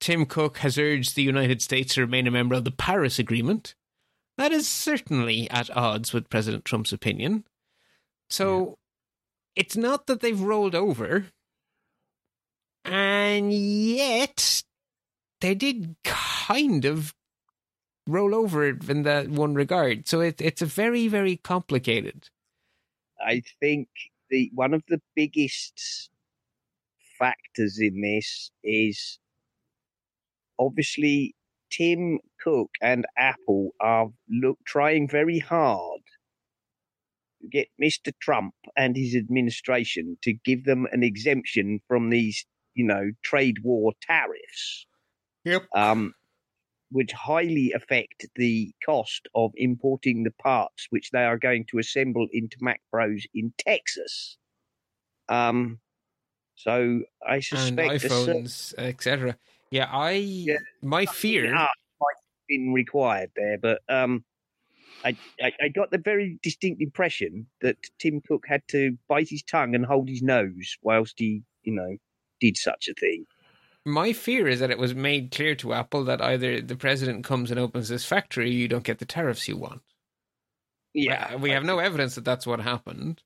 Tim Cook has urged the United States to remain a member of the Paris Agreement. That is certainly at odds with President Trump's opinion. So it's not that they've rolled over, and yet they did kind of roll over in that one regard. So it, it's a very, very complicated. I think the one of the biggest factors in this is obviously Tim Cook and Apple are look trying very hard to get Mr. Trump and his administration to give them an exemption from these, you know, trade war tariffs. Yep. Um, which highly affect the cost of importing the parts which they are going to assemble into Mac Pros in Texas. Um, so I suspect a certain iPhones, etc. Yeah, I my fear. might have been required there, but um, I, I I got the very distinct impression that Tim Cook had to bite his tongue and hold his nose whilst he, you know, did such a thing. My fear is that it was made clear to Apple that either the president comes and opens this factory, you don't get the tariffs you want. Yeah, we have no evidence that that's what happened,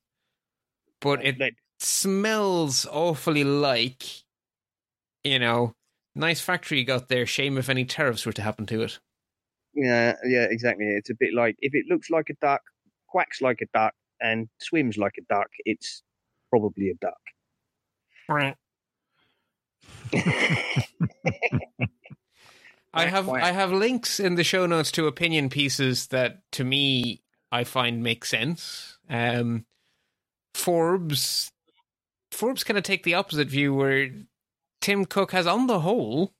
but it Let- smells awfully like, you know, nice factory got there. Shame if any tariffs were to happen to it. Yeah, yeah, exactly. It's a bit like if it looks like a duck, quacks like a duck, and swims like a duck, it's probably a duck. I have I have links in the show notes to opinion pieces that to me I find make sense. Um, Forbes Forbes kind of take the opposite view where Tim Cook has on the whole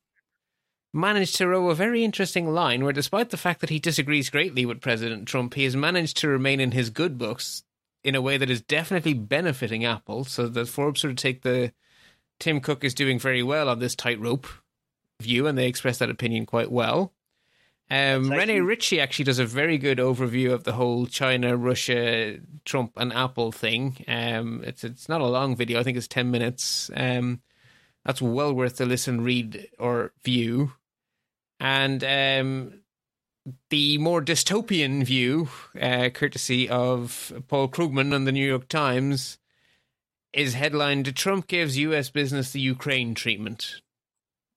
managed to row a very interesting line where despite the fact that he disagrees greatly with President Trump, he has managed to remain in his good books in a way that is definitely benefiting Apple. So that Forbes sort of take the Tim Cook is doing very well on this tightrope view, and they express that opinion quite well. Um, Rene Ritchie actually does a very good overview of the whole China, Russia, Trump, and Apple thing. Um, it's it's not a long video. I think it's ten minutes. Um, that's well worth the listen, read, or view. And um, the more dystopian view, uh, courtesy of Paul Krugman and the New York Times, is headlined Trump gives US business the Ukraine treatment,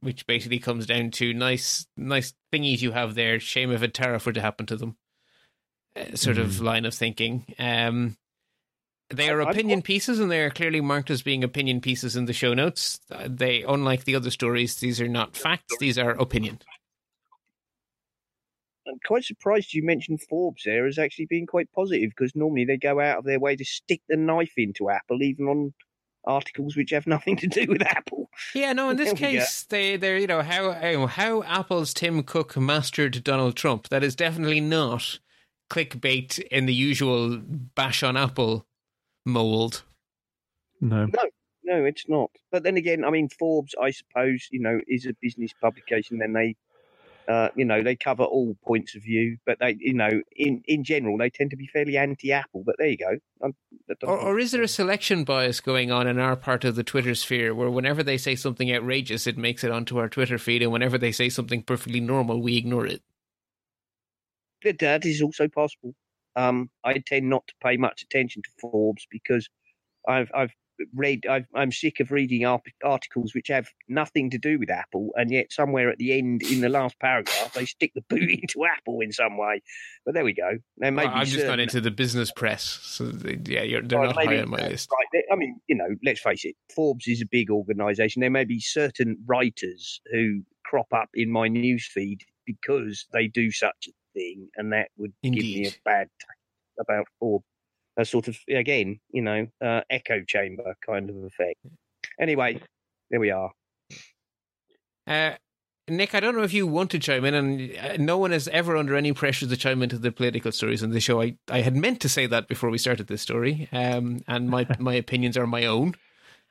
which basically comes down to nice nice thingies you have there. Shame if a tariff were to happen to them. Uh, sort of line of thinking. Um, they are opinion pieces, and they are clearly marked as being opinion pieces in the show notes. Uh, They, unlike the other stories, these are not facts; these are opinion. I'm quite surprised you mentioned Forbes there as actually being quite positive because normally they go out of their way to stick the knife into Apple, even on articles which have nothing to do with Apple. Yeah, no. In this There go. case, they they're you know how how Apple's Tim Cook mastered Donald Trump. That is definitely not clickbait in the usual bash on Apple mold. No, no. No, it's not. But then again, I mean, Forbes, I suppose, you know, is a business publication. Then they, uh, you know, they cover all points of view. But they, you know, in in general, they tend to be fairly anti-Apple. But there you go. Or, or is there a selection bias going on in our part of the Twitter sphere where whenever they say something outrageous, it makes it onto our Twitter feed, and whenever they say something perfectly normal, we ignore it? that that is also possible. Um, I tend not to pay much attention to Forbes because I've I've read I've, I'm sick of reading articles which have nothing to do with Apple, and yet somewhere at the end in the last paragraph they stick the boot into Apple in some way. But there we go. There may Well, I'm just not into the business press, so they, yeah, you're, they're Well, not maybe- high on my list. Right. I mean, you know, let's face it. Forbes is a big organisation. There may be certain writers who crop up in my news feed because they do such a thing, and that would give me a bad taste about Forbes. A sort of again, you know, uh, echo chamber kind of effect. Anyway, there we are. Uh, Nick, I don't know if you want to chime in, and uh, no one is ever under any pressure to chime into the political stories on the show. I, I had meant to say that before we started this story, um, and my my opinions are my own,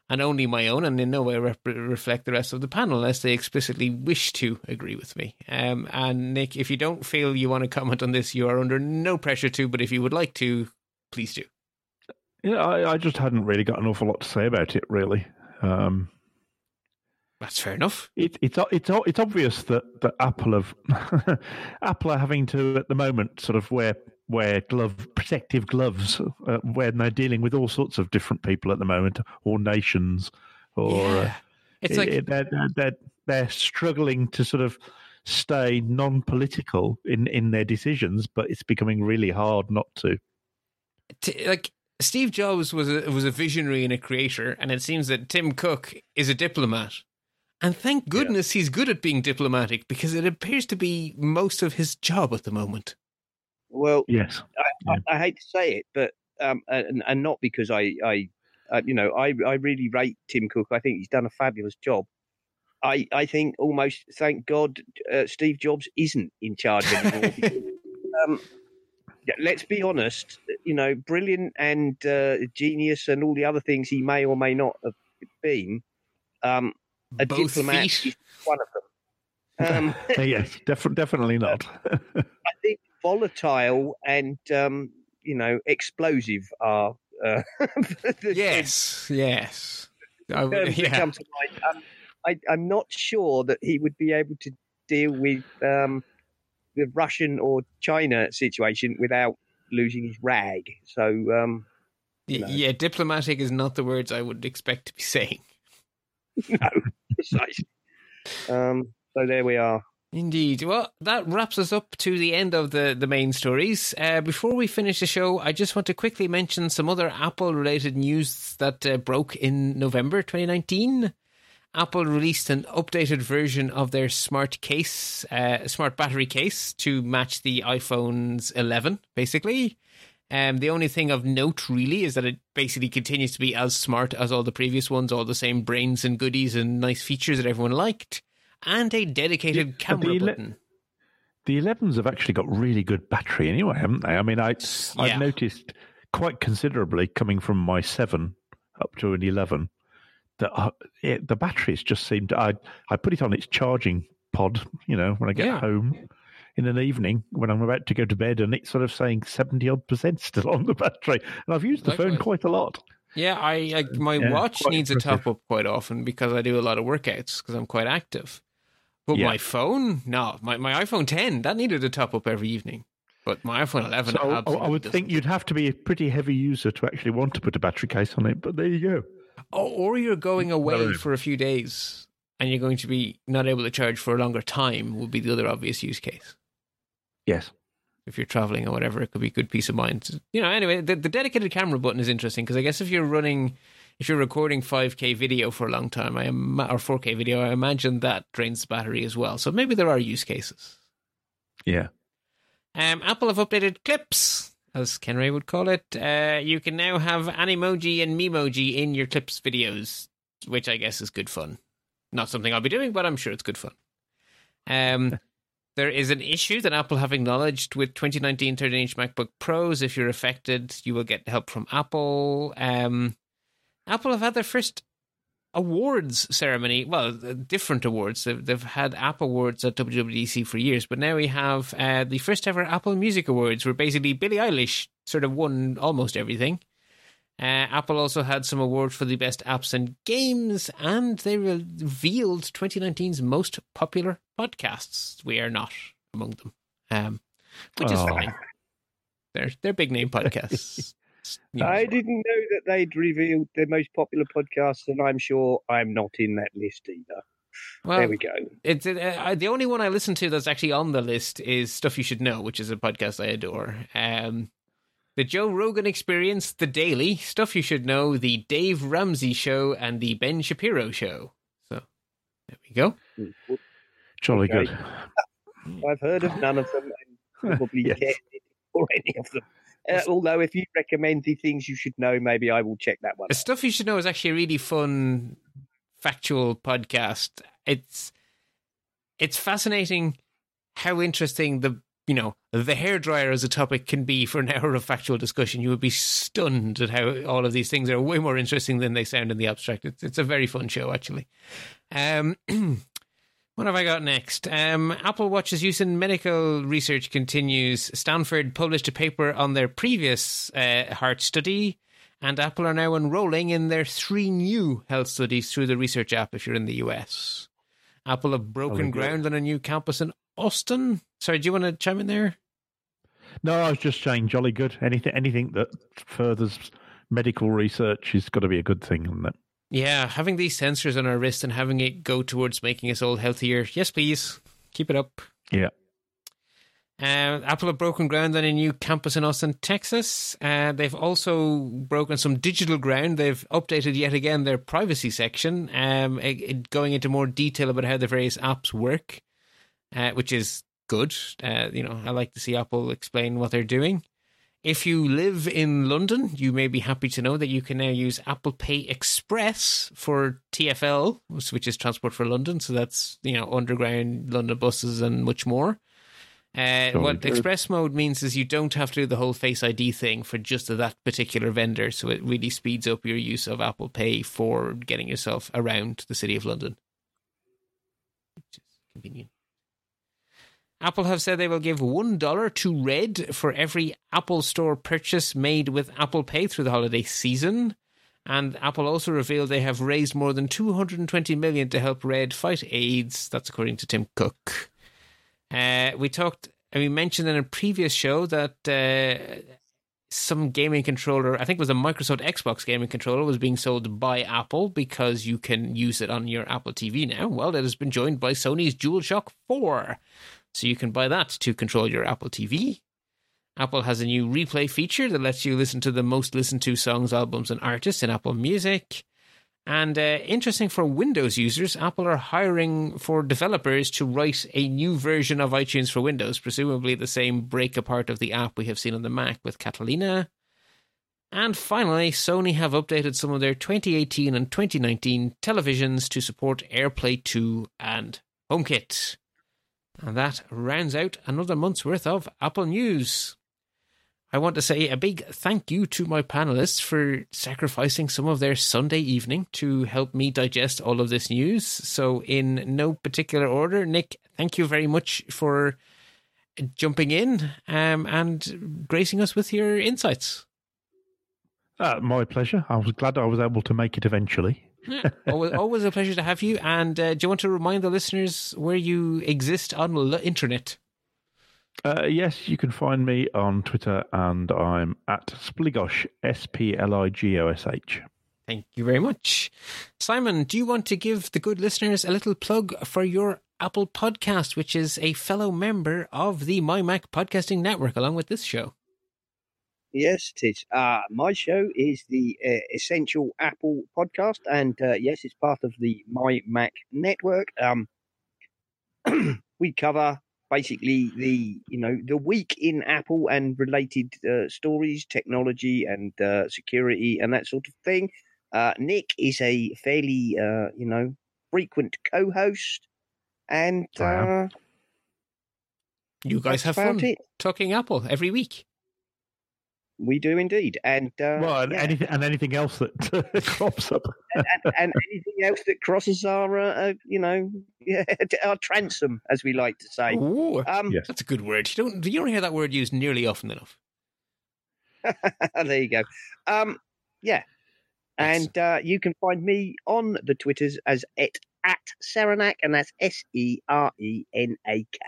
and only my own, and in no way rep- reflect the rest of the panel unless they explicitly wish to agree with me. Um, and Nick, if you don't feel you want to comment on this, you are under no pressure to. But if you would like to, please do. Yeah, I, I just hadn't really got an awful lot to say about it, really. Um, That's fair enough. it, it's it's it's obvious that, that Apple have Apple are having to at the moment sort of wear wear glove protective gloves uh, when they're dealing with all sorts of different people at the moment or nations or uh, Yeah. It's like it- they're, they're, they're they're struggling to sort of stay non-political in in their decisions, but it's becoming really hard not to. T- like Steve Jobs was a, was a visionary and a creator, and it seems that Tim Cook is a diplomat. And thank goodness he's good at being diplomatic because it appears to be most of his job at the moment. Well, Yes, I, I hate to say it, but um, and, and not because I, I, uh, you know, I, I really rate Tim Cook. I think he's done a fabulous job. I, I think almost, thank God, uh, Steve Jobs isn't in charge anymore. because, um, yeah, let's be honest, you know, brilliant and uh, genius and all the other things he may or may not have been. Um, a Both diplomat feet. is one of them. Um, yes, def- definitely not. I think volatile and um, you know explosive are uh, Yes, yes. I terms would- that yeah. come to mind. Um, I, I'm not sure that he would be able to deal with um, the Russian or China situation without losing his rag. So um, No. yeah, diplomatic is not the words I would expect to be saying. no, precisely. Um, so there we are. Indeed. Well, that wraps us up to the end of the, the main stories. Uh, before we finish the show, I just want to quickly mention some other Apple related news that uh, broke in November 2019. Apple released an updated version of their smart case, uh, smart battery case to match the iPhone's 11, basically. Um, the only thing of note, really, is that it basically continues to be as smart as all the previous ones, all the same brains and goodies and nice features that everyone liked, and a dedicated Yeah, camera the ele- button. The 11s have actually got really good battery anyway, haven't they? I mean, I Yeah. I've noticed quite considerably coming from my 7 up to an 11 that uh, it, the batteries just seem to. I, I put it on its charging pod, you know, when I get Yeah. home in an evening when I'm about to go to bed, and it's sort of saying 70 odd percent still on the battery. And I've used the phone quite a lot. Yeah, I, I my Yeah, watch needs a top up quite often because I do a lot of workouts because I'm quite active. But Yeah. my phone, no, my, my iPhone 10 that needed a top up every evening. But my iPhone 11, So I, would think you'd have to be a pretty heavy user to actually want to put a battery case on it, but there you go. Oh, or you're going away for a few days and you're going to be not able to charge for a longer time would be the other obvious use case. Yes. If you're traveling or whatever, it could be good peace of mind. You know, anyway, the, the dedicated camera button is interesting because I guess if you're running, if you're recording 5K video for a long time, I am, or 4K video, I imagine that drains the battery as well. So maybe there are use cases. Yeah. Um, Apple have updated clips, as Ken Ray would call it. Uh, you can now have Animoji and Memoji in your clips videos, which I guess is good fun. Not something I'll be doing, but I'm sure it's good fun. Um, there is an issue that Apple have acknowledged with 2019 13 inch MacBook Pros. If you're affected, you will get help from Apple. Um, Apple have had their first awards ceremony. Well, uh, different awards. They've, they've had App Awards at WWDC for years, but now we have uh, the first ever Apple Music Awards, where basically Billie Eilish sort of won almost everything. Uh, Apple also had some awards for the best apps and games, and they revealed 2019's most popular podcasts. We are not among them, um, which is Oh. fine. They're they're big name podcasts. You. I didn't know that they'd revealed their most popular podcasts, and I'm sure I'm not in that list either. Well, there we go. It's uh, the only one I listen to that's actually on the list is Stuff You Should Know, which is a podcast I adore. Um, the Joe Rogan Experience, The Daily, Stuff You Should Know, The Dave Ramsey Show, and The Ben Shapiro Show. So there we go. Jolly Okay. good. I've heard of none of them and probably Yes. care for any of them. Uh, although, if you recommend the things you should know, maybe I will check that one. The out. Stuff You Should Know is actually a really fun, factual podcast. It's it's fascinating how interesting the you know the hairdryer as a topic can be for an hour of factual discussion. You would be stunned at how all of these things are way more interesting than they sound in the abstract. It's it's a very fun show actually. Um, what have I got next? Um, Apple Watch's use in medical research continues. Stanford published a paper on their previous uh, heart study, and Apple are now enrolling in their three new health studies through the research app if you're in the US. Apple have broken ground on a new campus in Austin. Sorry, do you want to chime in there? No, I was just saying, jolly good. Anything, anything that furthers medical research has got to be a good thing, isn't it? Yeah, having these sensors on our wrist and having it go towards making us all healthier. Yes, please. Keep it up. Yeah. Uh, Apple have broken ground on a new campus in Austin, Texas. Uh, they've also broken some digital ground. They've updated yet again their privacy section, um, it- it- going into more detail about how the various apps work, uh, which is good. Uh, you know, I like to see Apple explain what they're doing. If you live in London, you may be happy to know that you can now use Apple Pay Express for TFL, which is Transport for London. So that's you know underground London buses and much more. Uh, what good. express mode means is you don't have to do the whole Face ID thing for just that particular vendor. So it really speeds up your use of Apple Pay for getting yourself around the city of London, which is convenient. Apple have said they will give $1 to Red for every Apple Store purchase made with Apple Pay through the holiday season. And Apple also revealed they have raised more than 220 million to help Red fight AIDS. That's according to Tim Cook. Uh, we talked, and we mentioned in a previous show that uh, some gaming controller, I think it was a Microsoft Xbox gaming controller, was being sold by Apple because you can use it on your Apple TV now. Well, it has been joined by Sony's DualShock 4. So you can buy that to control your Apple TV. Apple has a new replay feature that lets you listen to the most listened to songs, albums, and artists in Apple Music. And uh, interesting for Windows users, Apple are hiring for developers to write a new version of iTunes for Windows, presumably the same break apart of the app we have seen on the Mac with Catalina. And finally, Sony have updated some of their 2018 and 2019 televisions to support AirPlay 2 and HomeKit. And that rounds out another month's worth of Apple news. I want to say a big thank you to my panelists for sacrificing some of their Sunday evening to help me digest all of this news. So, in no particular order, Nick, thank you very much for jumping in um, and gracing us with your insights. Uh, my pleasure. I was glad I was able to make it eventually. always, always a pleasure to have you. And uh, do you want to remind the listeners where you exist on the internet? Uh, yes, you can find me on Twitter, and I'm at Spligosh, S P L I G O S H. Thank you very much. Simon, do you want to give the good listeners a little plug for your Apple podcast, which is a fellow member of the My Mac Podcasting Network, along with this show? Yes, it is. Uh, my show is the uh, Essential Apple podcast, and uh, yes, it's part of the My Mac Network. Um, we cover basically the you know the week in Apple and related uh, stories, technology, and uh, security, and that sort of thing. Uh, Nick is a fairly uh, you know frequent co-host, and uh, you guys have fun it. talking Apple every week. We do indeed, and uh, well, and, yeah. anything, and anything else that crops up, and, and, and, anything else that crosses our, uh, uh, you know, yeah, our transom, as we like to say. Ooh, um, yes. that's a good word. You don't you don't hear that word used nearly often enough. there you go. Um, yeah, and uh, you can find me on the Twitters as at at Serenak, and that's S E R E N A K.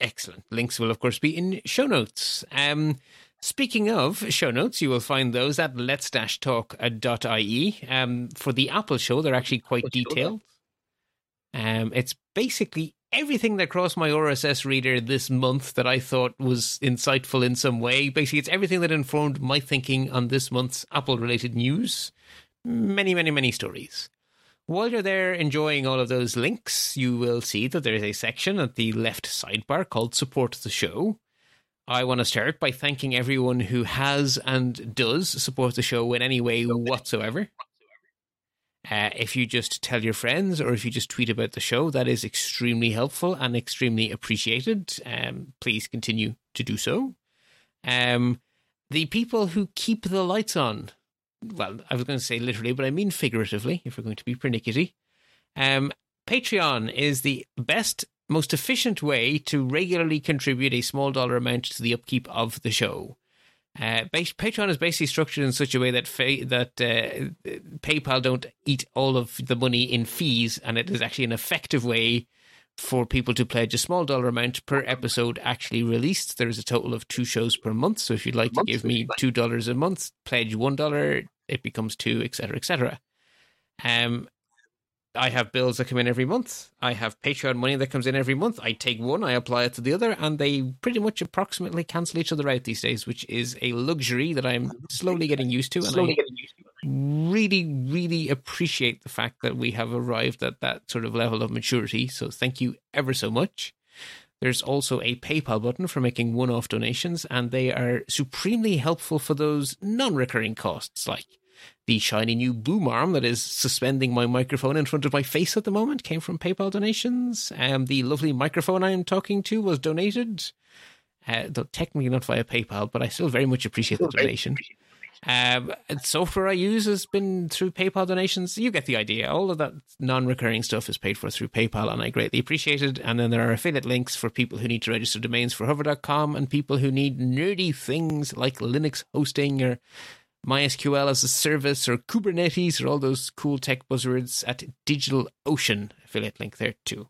Excellent. Links will, of course, be in show notes. Um, Speaking of show notes, you will find those at let's-talk.ie. Um, for the Apple show, they're actually quite detailed. Um, it's basically everything that crossed my RSS reader this month that I thought was insightful in some way. Basically, it's everything that informed my thinking on this month's Apple related news. Many, many, many stories. While you're there enjoying all of those links, you will see that there is a section at the left sidebar called Support the Show. I want to start by thanking everyone who has and does support the show in any way whatsoever. Uh, if you just tell your friends or if you just tweet about the show, that is extremely helpful and extremely appreciated. Um, please continue to do so. Um, the people who keep the lights on, well, I was going to say literally, but I mean figuratively, if we're going to be pernickety. Um, Patreon is the best most efficient way to regularly contribute a small dollar amount to the upkeep of the show. Uh, Patreon is basically structured in such a way that fa- that uh, PayPal don't eat all of the money in fees, and it is actually an effective way for people to pledge a small dollar amount per episode actually released. There is a total of two shows per month, so if you'd like to give me two dollars a month, pledge one dollar, it becomes two, etc., etc. Um, I have bills that come in every month. I have Patreon money that comes in every month. I take one, I apply it to the other, and they pretty much approximately cancel each other out these days, which is a luxury that I'm slowly getting used to. And slowly I getting used to. really, really appreciate the fact that we have arrived at that sort of level of maturity. So thank you ever so much. There's also a PayPal button for making one off donations, and they are supremely helpful for those non recurring costs like the shiny new boom arm that is suspending my microphone in front of my face at the moment came from PayPal donations. Um, the lovely microphone I am talking to was donated, uh, though technically not via PayPal, but I still very much appreciate the donation. Um, software I use has been through PayPal donations. You get the idea. All of that non-recurring stuff is paid for through PayPal, and I greatly appreciate it. And then there are affiliate links for people who need to register domains for Hover.com and people who need nerdy things like Linux hosting or MySQL as a service or Kubernetes or all those cool tech buzzwords at DigitalOcean. Affiliate link there too.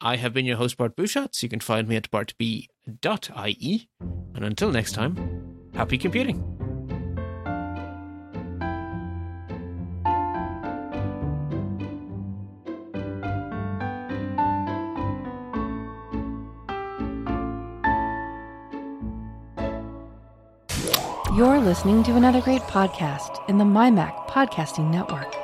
I have been your host, Bart Busschots. You can find me at bartb.ie. And until next time, happy computing. You're listening to another great podcast in the MyMac Podcasting Network.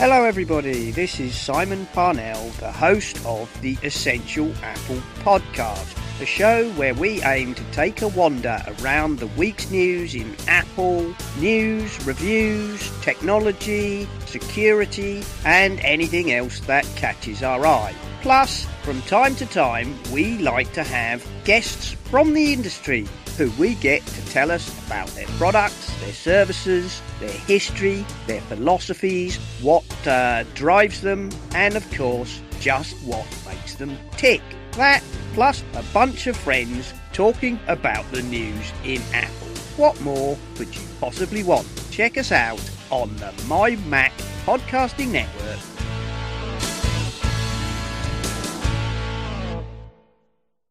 Hello, everybody. This is Simon Parnell, the host of the Essential Apple Podcast, a show where we aim to take a wander around the week's news in Apple, news, reviews, technology, security, and anything else that catches our eye. Plus, from time to time, we like to have guests from the industry who we get to tell us about their products, their services, their history, their philosophies, what uh, drives them, and of course, just what makes them tick. That, plus a bunch of friends talking about the news in Apple. What more could you possibly want? Check us out on the My Mac Podcasting Network